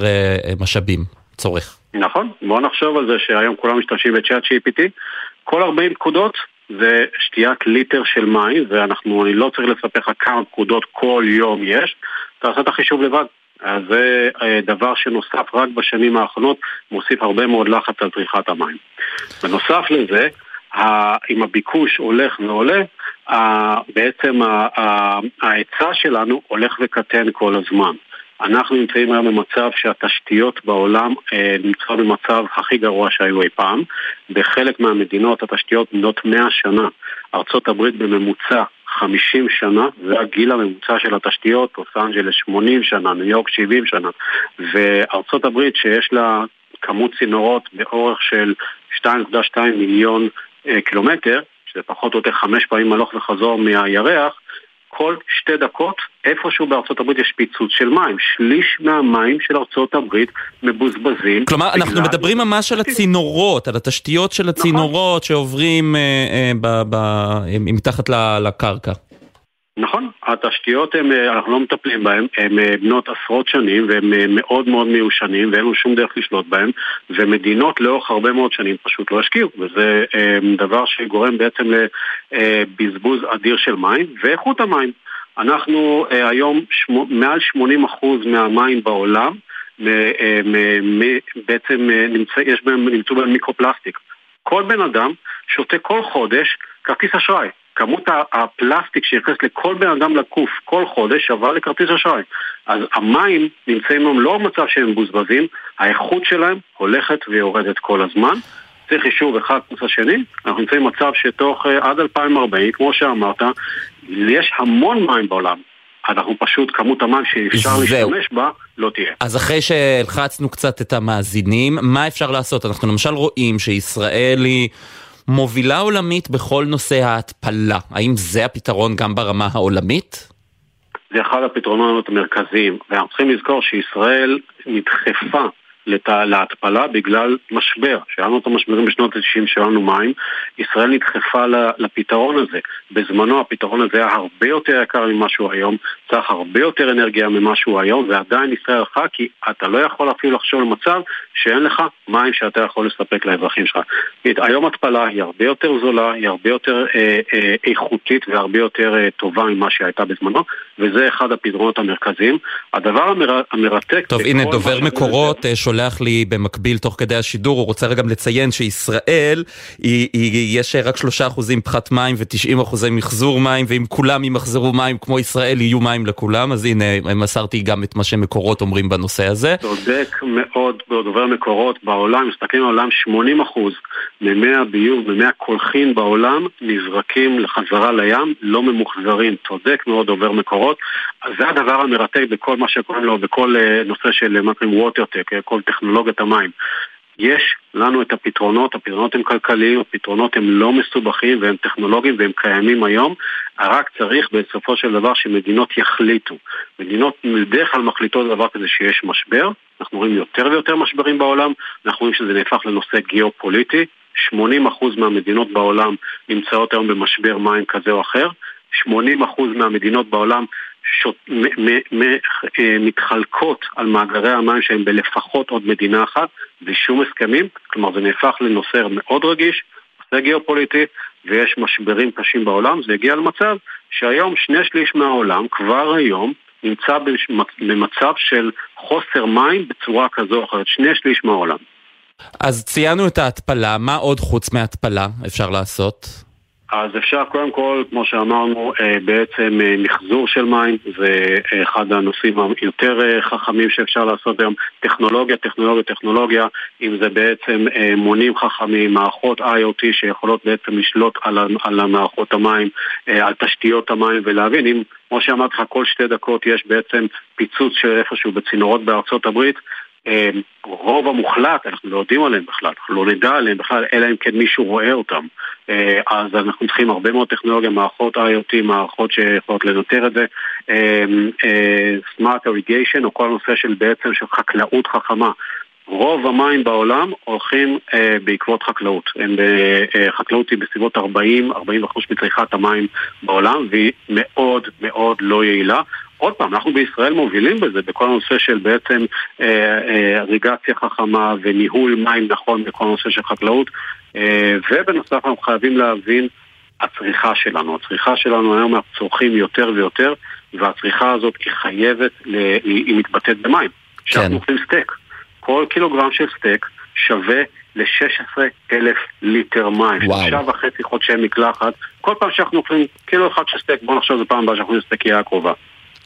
Speaker 9: משאבים, צורך.
Speaker 20: נכון, בואו נחשוב על זה שהיום כולם משתמשים ב ChatGPT, כל 40 פקודות זה שתיית ליטר של מים, ואנחנו, אני לא צריך לספר לך כמה פקודות כל יום יש, תעשה את החישוב לבד. אז זה אה, דבר שנוסף רק בשנים האחרונות, מוסיף הרבה מאוד לחץ על צריכת המים. בנוסף לזה, אם הביקוש הולך ועולה, בעצם ההיצע שלנו הולך וקטן כל הזמן. אנחנו נמצאים היום במצב שהתשתיות בעולם אה, נמצאות במצב הכי גרוע שהיו אי פעם. בחלק מהמדינות התשתיות בנות 100 שנה. ארצות הברית בממוצע 50 שנה, זה הגיל הממוצע של התשתיות, לוס אנג'לס 80 שנה, ניו יורק 70 שנה. וארצות הברית שיש לה כמות צינורות באורך של 2.2 מיליון אה, קילומטר, שזה פחות או יותר חמש פעמים הלוך וחזור מהירח, כל שתי דקות איפשהו בארצות הברית יש פיצוץ של מים. שליש מהמים של ארצות הברית מבוזבזים.
Speaker 9: כלומר, אנחנו מדברים ממש על הצינורות, על התשתיות של הצינורות נכון. שעוברים אה, אה, מתחת לקרקע.
Speaker 20: נכון, התשתיות, הם, אה, אנחנו לא מטפלים בהן, הן אה, בנות עשרות שנים והן אה, מאוד מאוד מיושנים ואין לנו שום דרך לשלוט בהן ומדינות לאורך הרבה מאוד שנים פשוט לא השקיעו וזה דבר שגורם בעצם לבזבוז אדיר של מים ואיכות המים. אנחנו היום שמו, מעל 80% מהמים בעולם בעצם נמצא, יש בהם, נמצאו בהם מיקרופלסטיק. כל בן אדם שותה כל חודש כרטיס אשראי. כמות הפלסטיק שנכנס לכל בן אדם לקוף כל חודש שווה לכרטיס אשראי. אז המים נמצאים היום לא במצב שהם מבוזבזים, האיכות שלהם הולכת ויורדת כל הזמן. צריך חישוב אחד פלוס השני, אנחנו נמצאים במצב שתוך uh, עד 2040, כמו שאמרת, יש המון מים בעולם. אנחנו פשוט, כמות המים שאפשר להשתמש בה לא תהיה.
Speaker 9: אז אחרי שהלחצנו קצת את המאזינים, מה אפשר לעשות? אנחנו למשל רואים שישראל היא... מובילה עולמית בכל נושא ההתפלה. האם זה הפתרון גם ברמה העולמית?
Speaker 20: זה אחד הפתרונות המרכזיים, ואנחנו צריכים לזכור שישראל נדחפה. להתפלה בגלל משבר, שהיה לנו את המשברים בשנות ה-90 שהיו לנו מים, ישראל נדחפה לפתרון הזה. בזמנו הפתרון הזה היה הרבה יותר יקר ממה שהוא היום, צריך הרבה יותר אנרגיה ממה שהוא היום, ועדיין ישראל הלכה כי אתה לא יכול אפילו לחשוב על מצב שאין לך מים שאתה יכול לספק לאזרחים שלך. היום התפלה היא הרבה יותר זולה, היא הרבה יותר אה, אה, איכותית והרבה יותר אה, טובה ממה שהייתה בזמנו, וזה אחד הפתרונות המרכזיים. הדבר המר... המרתק...
Speaker 9: טוב, הנה דובר מקורות זה... שולח לי במקביל תוך כדי השידור, הוא רוצה גם לציין שישראל, היא, היא, יש רק שלושה אחוזים פחת מים ו-90 אחוזי מחזור מים, ואם כולם ימחזרו מים כמו ישראל, יהיו מים לכולם, אז הנה, מסרתי גם את מה שמקורות אומרים בנושא הזה.
Speaker 20: צודק מאוד, דובר מקורות בעולם, מסתכלים על העולם, 80 אחוז ממי הביוב, ממי הקולחין בעולם, נזרקים לחזרה לים, לא ממוחזרים. צודק מאוד דובר מקורות. זה הדבר המרתק בכל מה שקוראים לו, בכל אה, נושא של מה קוראים ווטרטק, כל טכנולוגיית המים. יש לנו את הפתרונות, הפתרונות הם כלכליים, הפתרונות הם לא מסובכים והם טכנולוגיים והם קיימים היום, רק צריך בסופו של דבר שמדינות יחליטו. מדינות בדרך כלל מחליטות דבר כזה שיש משבר, אנחנו רואים יותר ויותר משברים בעולם, אנחנו רואים שזה נהפך לנושא גיאופוליטי, 80% מהמדינות בעולם נמצאות היום במשבר מים כזה או אחר, 80% מהמדינות בעולם שות, מ, מ, מ, אה, מתחלקות על מאגרי המים שהם בלפחות עוד מדינה אחת, ושום הסכמים, כלומר זה נהפך לנושא מאוד רגיש, נושא גיאופוליטי, ויש משברים קשים בעולם, זה הגיע למצב שהיום שני שליש מהעולם, כבר היום, נמצא במצב של חוסר מים בצורה כזו או אחרת, שני שליש מהעולם.
Speaker 9: אז ציינו את ההתפלה, מה עוד חוץ מהתפלה אפשר לעשות?
Speaker 20: אז אפשר קודם כל, כמו שאמרנו, אה, בעצם אה, מחזור של מים זה אה, אחד הנושאים היותר חכמים שאפשר לעשות היום. טכנולוגיה, טכנולוגיה, טכנולוגיה, אם זה בעצם מונים חכמים, מערכות IoT שיכולות בעצם לשלוט על, על מערכות המים, על תשתיות המים ולהבין אם, כמו שאמרתי לך, כל שתי דקות יש בעצם פיצוץ של איפשהו בצינורות בארצות הברית רוב המוחלט, אנחנו לא יודעים עליהם בכלל, אנחנו לא נדע עליהם בכלל, אלא אם כן מישהו רואה אותם. אה, אז אנחנו צריכים הרבה מאוד טכנולוגיה, מערכות IoT, מערכות שיכולות לנטר את זה, אמ, אה, Smart Irrigation, או כל הנושא של בעצם של חקלאות חכמה. רוב המים בעולם הולכים אה, בעקבות חקלאות. הם, אה, חקלאות היא בסביבות 40-40% מצריכת המים בעולם, והיא מאוד מאוד לא יעילה. עוד פעם, אנחנו בישראל מובילים בזה, בכל הנושא של בעצם אה, אה, חכמה וניהול מים נכון בכל הנושא של חקלאות. אה, ובנוסף אנחנו חייבים להבין הצריכה שלנו. הצריכה שלנו היום אנחנו צורכים יותר ויותר, והצריכה הזאת היא חייבת, ל... היא מתבטאת במים. כן. אוכלים סטייק, כל קילוגרם של סטייק שווה ל-16 אלף ליטר מים. שלושה וחצי חודשי מקלחת. כל פעם שאנחנו אוכלים קילו אחד של סטייק, בואו נחשוב זה פעם הבאה שאנחנו בסטייקייה הקרובה.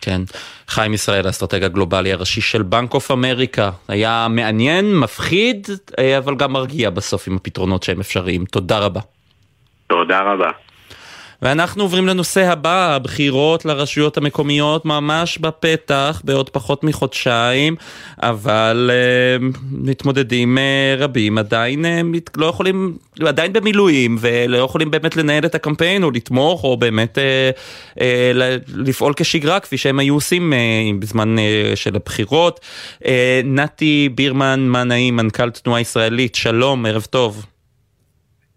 Speaker 9: כן. חיים ישראל, האסטרטג הגלובלי הראשי של בנק אוף אמריקה. היה מעניין, מפחיד, אה, אבל גם מרגיע בסוף עם הפתרונות שהם אפשריים. תודה רבה.
Speaker 20: תודה רבה.
Speaker 9: ואנחנו עוברים לנושא הבא, הבחירות לרשויות המקומיות ממש בפתח, בעוד פחות מחודשיים, אבל uh, מתמודדים uh, רבים עדיין uh, לא יכולים, עדיין במילואים, ולא יכולים באמת לנהל את הקמפיין או לתמוך, או באמת uh, uh, לפעול כשגרה, כפי שהם היו עושים uh, בזמן uh, של הבחירות. Uh, נתי בירמן, מה נעים, מנכ"ל תנועה ישראלית, שלום, ערב טוב.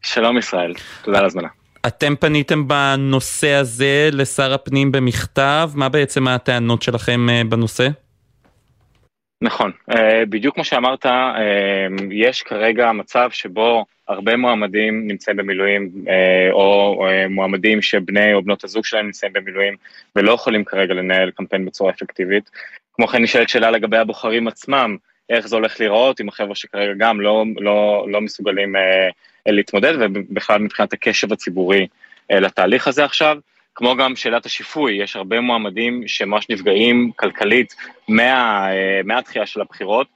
Speaker 21: שלום ישראל, תודה על הזמנה.
Speaker 9: אתם פניתם בנושא הזה לשר הפנים במכתב, מה בעצם הטענות שלכם אה, בנושא?
Speaker 21: נכון, אה, בדיוק כמו שאמרת, אה, יש כרגע מצב שבו הרבה מועמדים נמצאים במילואים, או מועמדים שבני או בנות הזוג שלהם נמצאים במילואים, ולא יכולים כרגע לנהל קמפיין בצורה אפקטיבית. כמו כן נשאלת שאלה לגבי הבוחרים עצמם, איך זה הולך להיראות עם החבר'ה שכרגע גם לא, לא, לא מסוגלים להתמודד, ובכלל מבחינת הקשב הציבורי אה, לתהליך הזה עכשיו. כמו גם שאלת השיפוי, יש הרבה מועמדים שממש נפגעים כלכלית מה, אה, מהדחייה של הבחירות,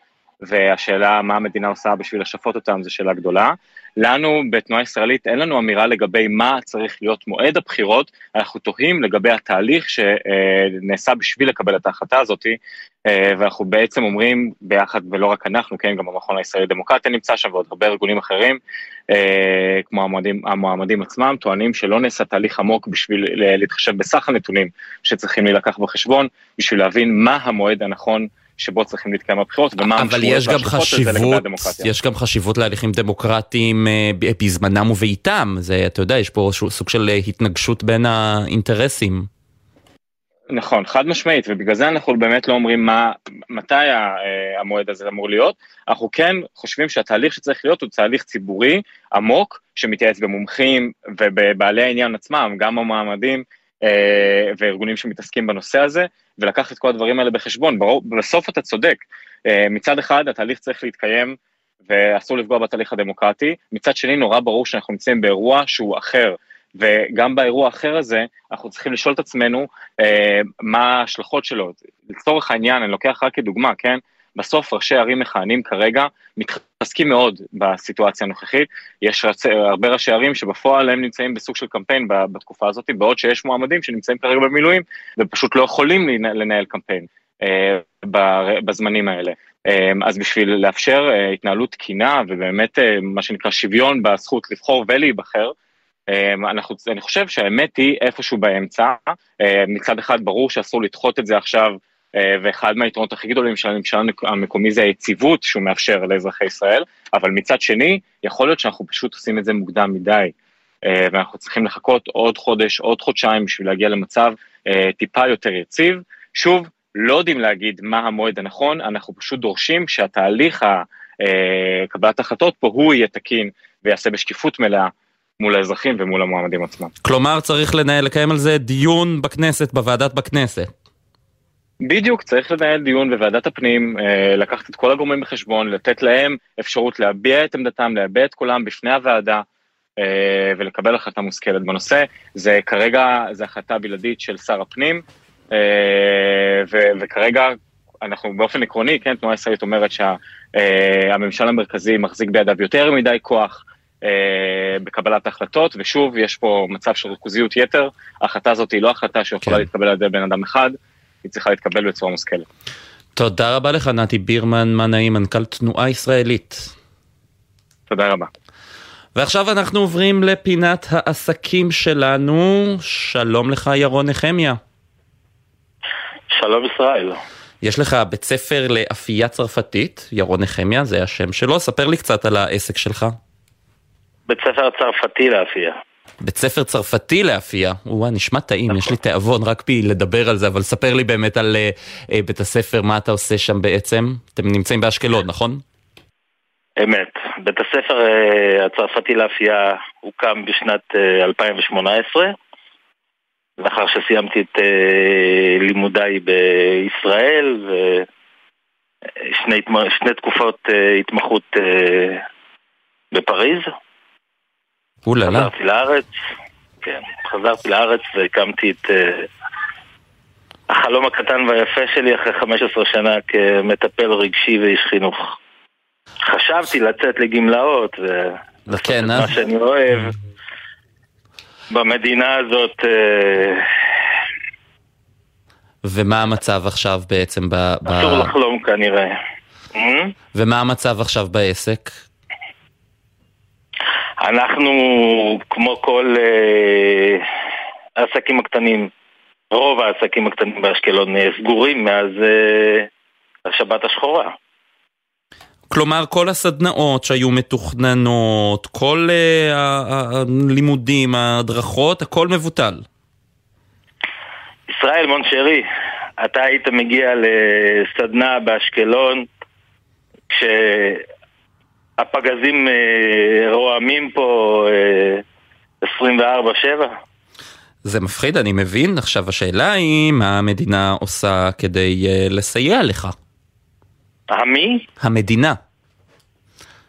Speaker 21: והשאלה מה המדינה עושה בשביל לשפות אותם זו שאלה גדולה. לנו בתנועה ישראלית אין לנו אמירה לגבי מה צריך להיות מועד הבחירות, אנחנו תוהים לגבי התהליך שנעשה בשביל לקבל את ההחלטה הזאת, אה, ואנחנו בעצם אומרים ביחד, ולא רק אנחנו, כן, גם המכון הישראלי לדמוקרטיה נמצא שם ועוד הרבה ארגונים אחרים, אה, כמו המועמדים, המועמדים עצמם, טוענים שלא נעשה תהליך עמוק בשביל להתחשב בסך הנתונים שצריכים להילקח בחשבון, בשביל להבין מה המועד הנכון שבו צריכים להתקיים הבחירות ומה
Speaker 9: של זה לגבי הדמוקרטיה. יש גם חשיבות להליכים דמוקרטיים אה, בזמנם ובעיתם, זה, אתה יודע, יש פה סוג של התנגשות בין האינטרסים.
Speaker 21: נכון, חד משמעית, ובגלל זה אנחנו באמת לא אומרים מה, מתי אה, המועד הזה אמור להיות, אנחנו כן חושבים שהתהליך שצריך להיות הוא תהליך ציבורי עמוק, שמתייעץ במומחים ובבעלי העניין עצמם, גם המעמדים אה, וארגונים שמתעסקים בנושא הזה, ולקחת את כל הדברים האלה בחשבון. בסוף אתה צודק, אה, מצד אחד התהליך צריך להתקיים ואסור לפגוע בתהליך הדמוקרטי, מצד שני נורא ברור שאנחנו נמצאים באירוע שהוא אחר. וגם באירוע האחר הזה, אנחנו צריכים לשאול את עצמנו אה, מה ההשלכות שלו. לצורך העניין, אני לוקח רק כדוגמה, כן? בסוף ראשי ערים מכהנים כרגע מתחזקים מאוד בסיטואציה הנוכחית. יש רצ... הרבה ראשי ערים שבפועל הם נמצאים בסוג של קמפיין בתקופה הזאת, בעוד שיש מועמדים שנמצאים כרגע במילואים ופשוט לא יכולים לנהל קמפיין אה, בזמנים האלה. אה, אז בשביל לאפשר אה, התנהלות תקינה ובאמת מה שנקרא שוויון בזכות לבחור ולהיבחר, אנחנו, אני חושב שהאמת היא איפשהו באמצע, אמ, מצד אחד ברור שאסור לדחות את זה עכשיו, ואחד מהיתרונות הכי גדולים של הממשל המקומי זה היציבות שהוא מאפשר לאזרחי ישראל, אבל מצד שני, יכול להיות שאנחנו פשוט עושים את זה מוקדם מדי, אה, ואנחנו צריכים לחכות עוד חודש, עוד חודשיים בשביל להגיע למצב אה, טיפה יותר יציב. שוב, לא יודעים להגיד מה המועד הנכון, אנחנו פשוט דורשים שהתהליך קבלת החלטות פה הוא יהיה תקין ויעשה בשקיפות מלאה. מול האזרחים ומול המועמדים עצמם.
Speaker 9: כלומר צריך לנהל, לקיים על זה דיון בכנסת, בוועדת בכנסת.
Speaker 21: בדיוק, צריך לנהל דיון בוועדת הפנים, אה, לקחת את כל הגורמים בחשבון, לתת להם אפשרות להביע את עמדתם, להביע את קולם בפני הוועדה, אה, ולקבל החלטה מושכלת בנושא. זה כרגע, זו החלטה בלעדית של שר הפנים, אה, ו- וכרגע אנחנו באופן עקרוני, כן, תנועה ישראלית אומרת שהממשל המרכזי מחזיק בידיו יותר מדי כוח. בקבלת החלטות, ושוב, יש פה מצב של ריכוזיות יתר, ההחלטה הזאת היא לא החלטה שיכולה כן. להתקבל על ידי בן אדם אחד, היא צריכה להתקבל בצורה מושכלת.
Speaker 9: תודה רבה לך, נתי בירמן, מה נעים, מנכ"ל תנועה ישראלית.
Speaker 21: תודה רבה.
Speaker 9: ועכשיו אנחנו עוברים לפינת העסקים שלנו. שלום לך, ירון נחמיה.
Speaker 22: שלום ישראל.
Speaker 9: יש לך בית ספר לאפייה צרפתית, ירון נחמיה, זה השם שלו, ספר לי קצת על העסק שלך.
Speaker 22: בית ספר צרפתי לאפייה.
Speaker 9: בית ספר צרפתי לאפייה, וואו, נשמע טעים. יש לי תיאבון רק בי לדבר על זה, אבל ספר לי באמת על uh, uh, בית הספר, מה אתה עושה שם בעצם? אתם נמצאים באשקלון, נכון?
Speaker 22: אמת. בית הספר uh, הצרפתי לאפייה הוקם בשנת uh, 2018, לאחר שסיימתי את uh, לימודיי בישראל, ושני תקופות uh, התמחות uh, בפריז.
Speaker 9: אוללה.
Speaker 22: חזרתי לארץ, כן, חזרתי לארץ והקמתי את uh, החלום הקטן והיפה שלי אחרי 15 שנה כמטפל רגשי ואיש חינוך. חשבתי לצאת לגמלאות ולעשות
Speaker 9: כן,
Speaker 22: את
Speaker 9: אה?
Speaker 22: מה שאני אוהב במדינה הזאת. Uh,
Speaker 9: ומה המצב עכשיו בעצם ב...
Speaker 22: אסור לחלום כנראה.
Speaker 9: ומה המצב עכשיו בעסק?
Speaker 22: אנחנו, כמו כל אה, העסקים הקטנים, רוב העסקים הקטנים באשקלון אה, סגורים מאז אה, השבת השחורה.
Speaker 9: כלומר, כל הסדנאות שהיו מתוכננות, כל uh, הלימודים, ההדרכות, הכל מבוטל.
Speaker 22: ישראל מונשרי, אתה היית מגיע לסדנה באשקלון, כש... הפגזים אה, רועמים פה אה, 24-7.
Speaker 9: זה מפחיד, אני מבין. עכשיו השאלה היא, מה המדינה עושה כדי אה, לסייע לך?
Speaker 22: המי?
Speaker 9: המדינה.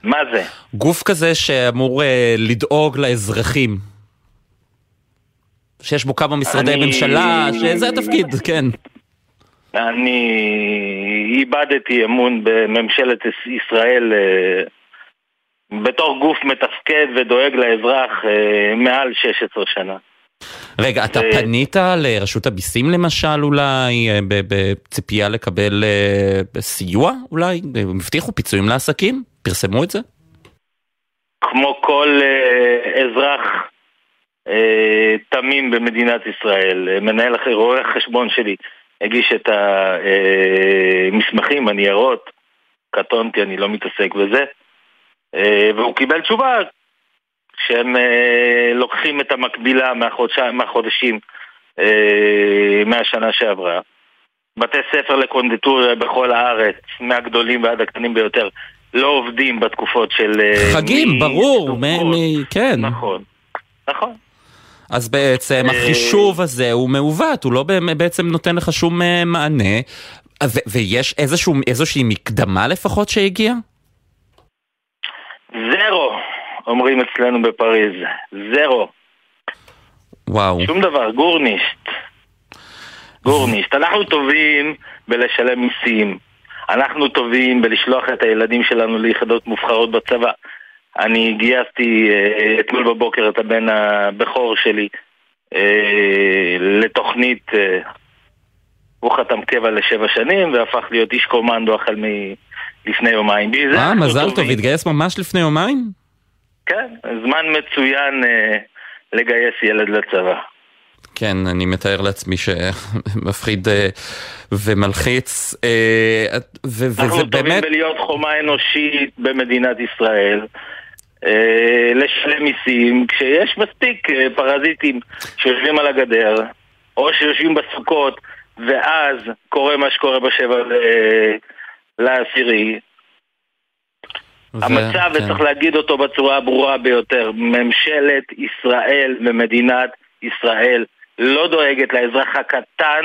Speaker 22: מה זה?
Speaker 9: גוף כזה שאמור אה, לדאוג לאזרחים. שיש בו כמה משרדי
Speaker 22: אני...
Speaker 9: ממשלה, שזה התפקיד, כן.
Speaker 22: אני איבדתי אמון בממשלת ישראל אה, בתור גוף מתפקד ודואג לאזרח אה, מעל 16 שנה.
Speaker 9: רגע, אתה ו... פנית לרשות המיסים למשל אולי, אה, בציפייה לקבל אה, סיוע אולי? הם הבטיחו פיצויים לעסקים? פרסמו את זה?
Speaker 22: כמו כל אה, אזרח אה, תמים במדינת ישראל, מנהל רואה החשבון שלי הגיש את המסמכים, הניירות, קטונתי, אני לא מתעסק בזה. אה, והוא קיבל תשובה שהם אה, לוקחים את המקבילה מהחודש, מהחודשים אה, מהשנה שעברה. בתי ספר לקונדיטוריה בכל הארץ, מהגדולים ועד הקטנים ביותר, לא עובדים בתקופות של...
Speaker 9: חגים, מ- ברור, מ- מ- כן.
Speaker 22: נכון, נכון.
Speaker 9: אז בעצם החישוב הזה הוא מעוות, הוא לא בעצם נותן לך שום מענה, ו- ויש איזשהו, איזושהי מקדמה לפחות שהגיעה?
Speaker 22: אומרים אצלנו בפריז. זרו.
Speaker 9: וואו.
Speaker 22: שום דבר, גורנישט. גורנישט. אנחנו טובים בלשלם מיסים. אנחנו טובים בלשלוח את הילדים שלנו ליחידות מובחרות בצבא. אני גייסתי uh, אתמול בבוקר את הבן הבכור שלי uh, לתוכנית, uh, הוא חתם קבע לשבע שנים והפך להיות איש קומנדו החל מ... לפני יומיים.
Speaker 9: אה, מזל טוב, התגייס ממש לפני יומיים?
Speaker 22: כן, זמן מצוין אה, לגייס ילד לצבא.
Speaker 9: כן, אני מתאר לעצמי שמפחיד אה, ומלחיץ. אה,
Speaker 22: ו- אנחנו טובים באמת... בלהיות חומה אנושית במדינת ישראל. לשלם מיסים, כשיש מספיק פרזיטים שיושבים על הגדר, או שיושבים בסוכות, ואז קורה מה שקורה בשבע לעשירי. המצב, כן. וצריך להגיד אותו בצורה הברורה ביותר, ממשלת ישראל ומדינת ישראל לא דואגת לאזרח הקטן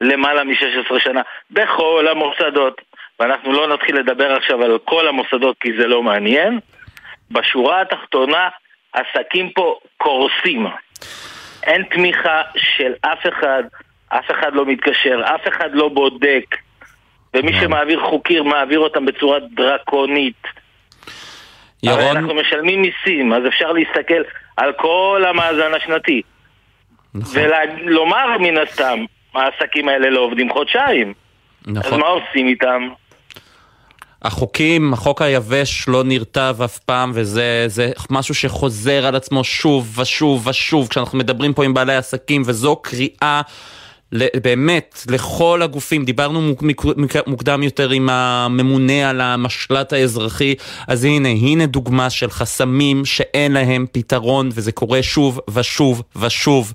Speaker 22: למעלה מ-16 שנה בכל המוסדות. ואנחנו לא נתחיל לדבר עכשיו על כל המוסדות כי זה לא מעניין. בשורה התחתונה, עסקים פה קורסים. אין תמיכה של אף אחד, אף אחד לא מתקשר, אף אחד לא בודק. ומי שמעביר חוקים מעביר אותם בצורה דרקונית.
Speaker 9: ירון...
Speaker 22: הרי אנחנו משלמים מיסים, אז אפשר להסתכל על כל המאזן השנתי.
Speaker 9: נכון.
Speaker 22: ולומר מן הסתם, העסקים האלה לא עובדים חודשיים.
Speaker 9: נכון.
Speaker 22: אז מה עושים איתם?
Speaker 9: החוקים, החוק היבש לא נרטב אף פעם, וזה זה משהו שחוזר על עצמו שוב ושוב ושוב, כשאנחנו מדברים פה עם בעלי עסקים, וזו קריאה באמת לכל הגופים. דיברנו מוקדם יותר עם הממונה על המשל"ט האזרחי, אז הנה, הנה דוגמה של חסמים שאין להם פתרון, וזה קורה שוב ושוב ושוב.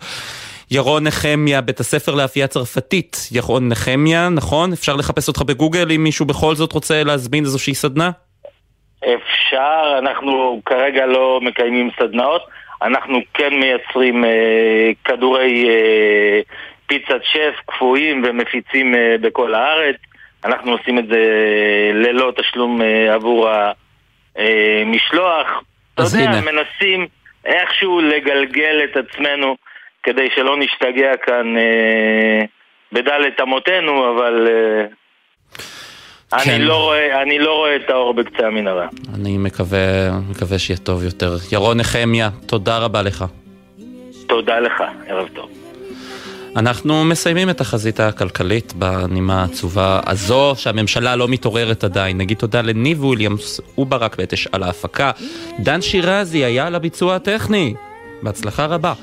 Speaker 9: ירון נחמיה, בית הספר לאפייה צרפתית. ירון נחמיה, נכון? אפשר לחפש אותך בגוגל אם מישהו בכל זאת רוצה להזמין איזושהי סדנה?
Speaker 22: אפשר, אנחנו כרגע לא מקיימים סדנאות, אנחנו כן מייצרים אה, כדורי אה, פיצת שף קפואים ומפיצים אה, בכל הארץ. אנחנו עושים את זה אה, ללא תשלום אה, עבור המשלוח. אתה יודע,
Speaker 9: הנה. מנסים
Speaker 22: איכשהו לגלגל את עצמנו כדי שלא נשתגע כאן בדלת אמותינו, אבל
Speaker 9: כן.
Speaker 22: אני, לא רואה, אני לא רואה את האור בקצה המנהרה.
Speaker 9: אני מקווה, מקווה שיהיה טוב יותר. ירון נחמיה, תודה רבה לך.
Speaker 22: תודה לך, ערב טוב.
Speaker 9: אנחנו מסיימים את החזית הכלכלית בנימה העצובה הזו, שהממשלה לא מתעוררת עדיין. נגיד תודה לניב וויליאמס וברק בטש על ההפקה. דן שירזי היה על הביצוע הטכני. בהצלחה רבה.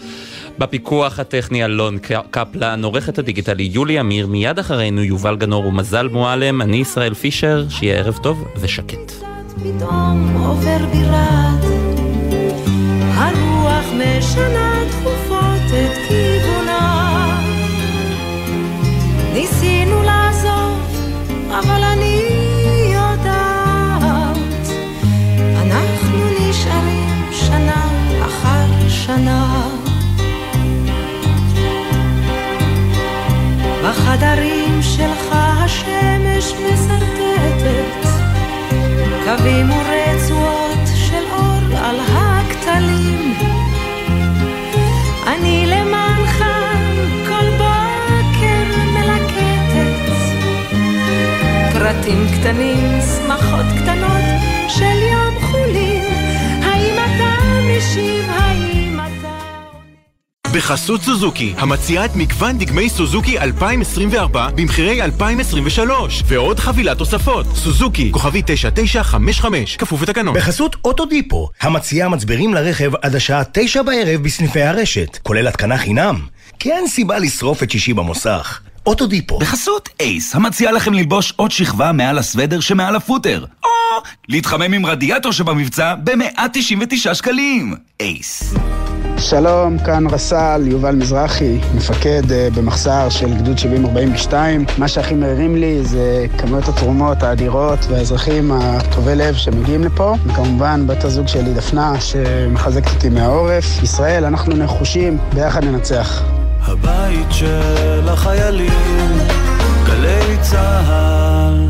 Speaker 9: בפיקוח הטכני אלון קפלן, עורכת הדיגיטלי יולי אמיר, מיד אחרינו יובל גנור ומזל מועלם, אני ישראל פישר, שיהיה ערב טוב ושקט.
Speaker 18: פתאום עובר בירת הרוח משנה תכופות את בחדרים שלך השמש מסרטטת קווים ורצועות של אור על הכתלים. אני למענך כל בוקר מלקטת פרטים קטנים, שמחות קטנות של יום
Speaker 23: בחסות סוזוקי, המציעה את מגוון דגמי סוזוקי 2024 במחירי 2023 ועוד חבילת תוספות. סוזוקי, כוכבי 9955, כפוף לתקנון.
Speaker 8: בחסות אוטודיפו, המציעה מצברים לרכב עד השעה תשע בערב בסניפי הרשת, כולל התקנה חינם. כי אין סיבה לשרוף את שישי במוסך. אוטודיפו.
Speaker 24: בחסות אייס, המציע לכם ללבוש עוד שכבה מעל הסוודר שמעל הפוטר. או להתחמם עם רדיאטור שבמבצע ב-199 שקלים. אייס.
Speaker 25: שלום, כאן רס"ל יובל מזרחי, מפקד uh, במחסר של גדוד 7042. מה שהכי מרים לי זה כמויות התרומות האדירות והאזרחים הטובי לב שמגיעים לפה, וכמובן בת הזוג שלי דפנה שמחזקת אותי מהעורף. ישראל, אנחנו נחושים, ביחד ננצח.
Speaker 26: הבית של החיילים, גלי צהל.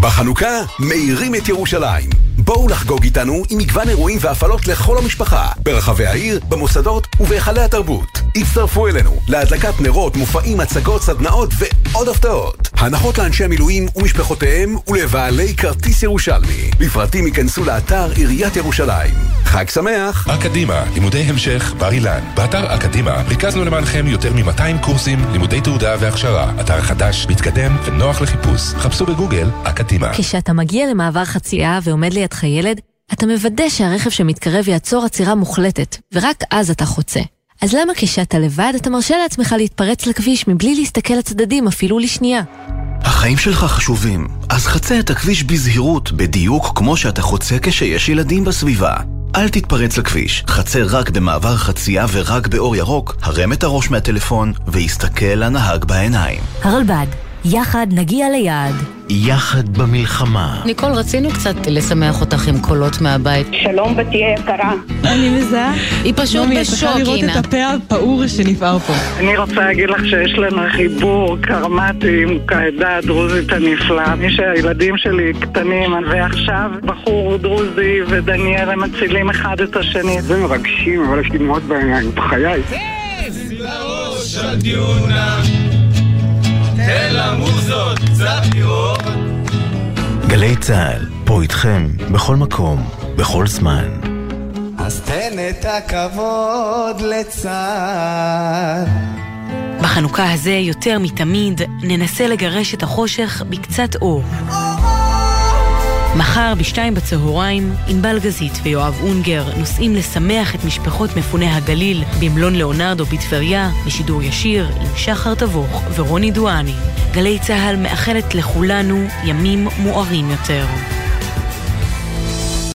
Speaker 27: בחנוכה מאירים את ירושלים. בואו לחגוג איתנו עם מגוון אירועים והפעלות לכל המשפחה, ברחבי העיר, במוסדות ובהיכלי התרבות. הצטרפו אלינו להדלקת נרות, מופעים, הצגות, סדנאות ועוד הפתעות. הנחות לאנשי המילואים ומשפחותיהם ולבעלי כרטיס ירושלמי. לפרטים ייכנסו לאתר עיריית ירושלים. חג שמח!
Speaker 28: אקדימה, לימודי המשך בר אילן. באתר אקדימה ריכזנו למענכם יותר מ-200 קורסים, לימודי תעודה והכשרה. אתר חדש, מתקדם ונוח לחיפוש. חפשו בגוגל אקדימה.
Speaker 29: כשאתה מגיע למעבר חצייה ועומד לידך ילד, אתה מוודא שהרכב שמתקרב יעצור עצירה מוחלטת, ורק אז אתה חוצה. אז למה כשאתה לבד אתה מרשה לעצמך להתפרץ לכביש מבלי להסתכל לצדדים אפילו לשנייה?
Speaker 1: החיים שלך חשובים, אז חצה את הכביש בזהירות, בדיוק כמו שאתה חוצה כשיש ילדים בסביבה. אל תתפרץ לכביש, חצה רק במעבר חצייה ורק באור ירוק, הרם את הראש מהטלפון והסתכל לנהג בעיניים.
Speaker 29: הרלב"ד,
Speaker 6: יחד נגיע ליעד.
Speaker 30: יחד במלחמה.
Speaker 6: ניקול, רצינו קצת לשמח אותך עם קולות מהבית.
Speaker 31: שלום בתי יקרה.
Speaker 32: אני מזהה.
Speaker 6: היא פשוט
Speaker 32: נעמי, את
Speaker 6: בשוק,
Speaker 32: צריכה לראות
Speaker 6: אינה.
Speaker 32: את הפה הפעור שנפער פה.
Speaker 25: אני רוצה להגיד לך שיש לנו חיבור קרמטי עם העדה הדרוזית הנפלאה. מי שהילדים שלי קטנים, ועכשיו בחור דרוזי ודניאל הם מצילים אחד את השני. זה מרגשים, אבל יש לי דמעות בעיניים, בחיי.
Speaker 26: לראש הדיונה, תן למוזות קצת לראות.
Speaker 30: גלי צה"ל, פה איתכם, בכל מקום, בכל זמן.
Speaker 26: אז תן את הכבוד לצה"ל.
Speaker 6: בחנוכה הזה, יותר מתמיד, ננסה לגרש את החושך בקצת אור. מחר בשתיים בצהריים, ענבל גזית ויואב אונגר נוסעים לשמח את משפחות מפוני הגליל במלון ליאונרדו בטבריה, בשידור ישיר עם שחר תבוך ורוני דואני. גלי צה"ל מאחלת לכולנו ימים מוארים יותר.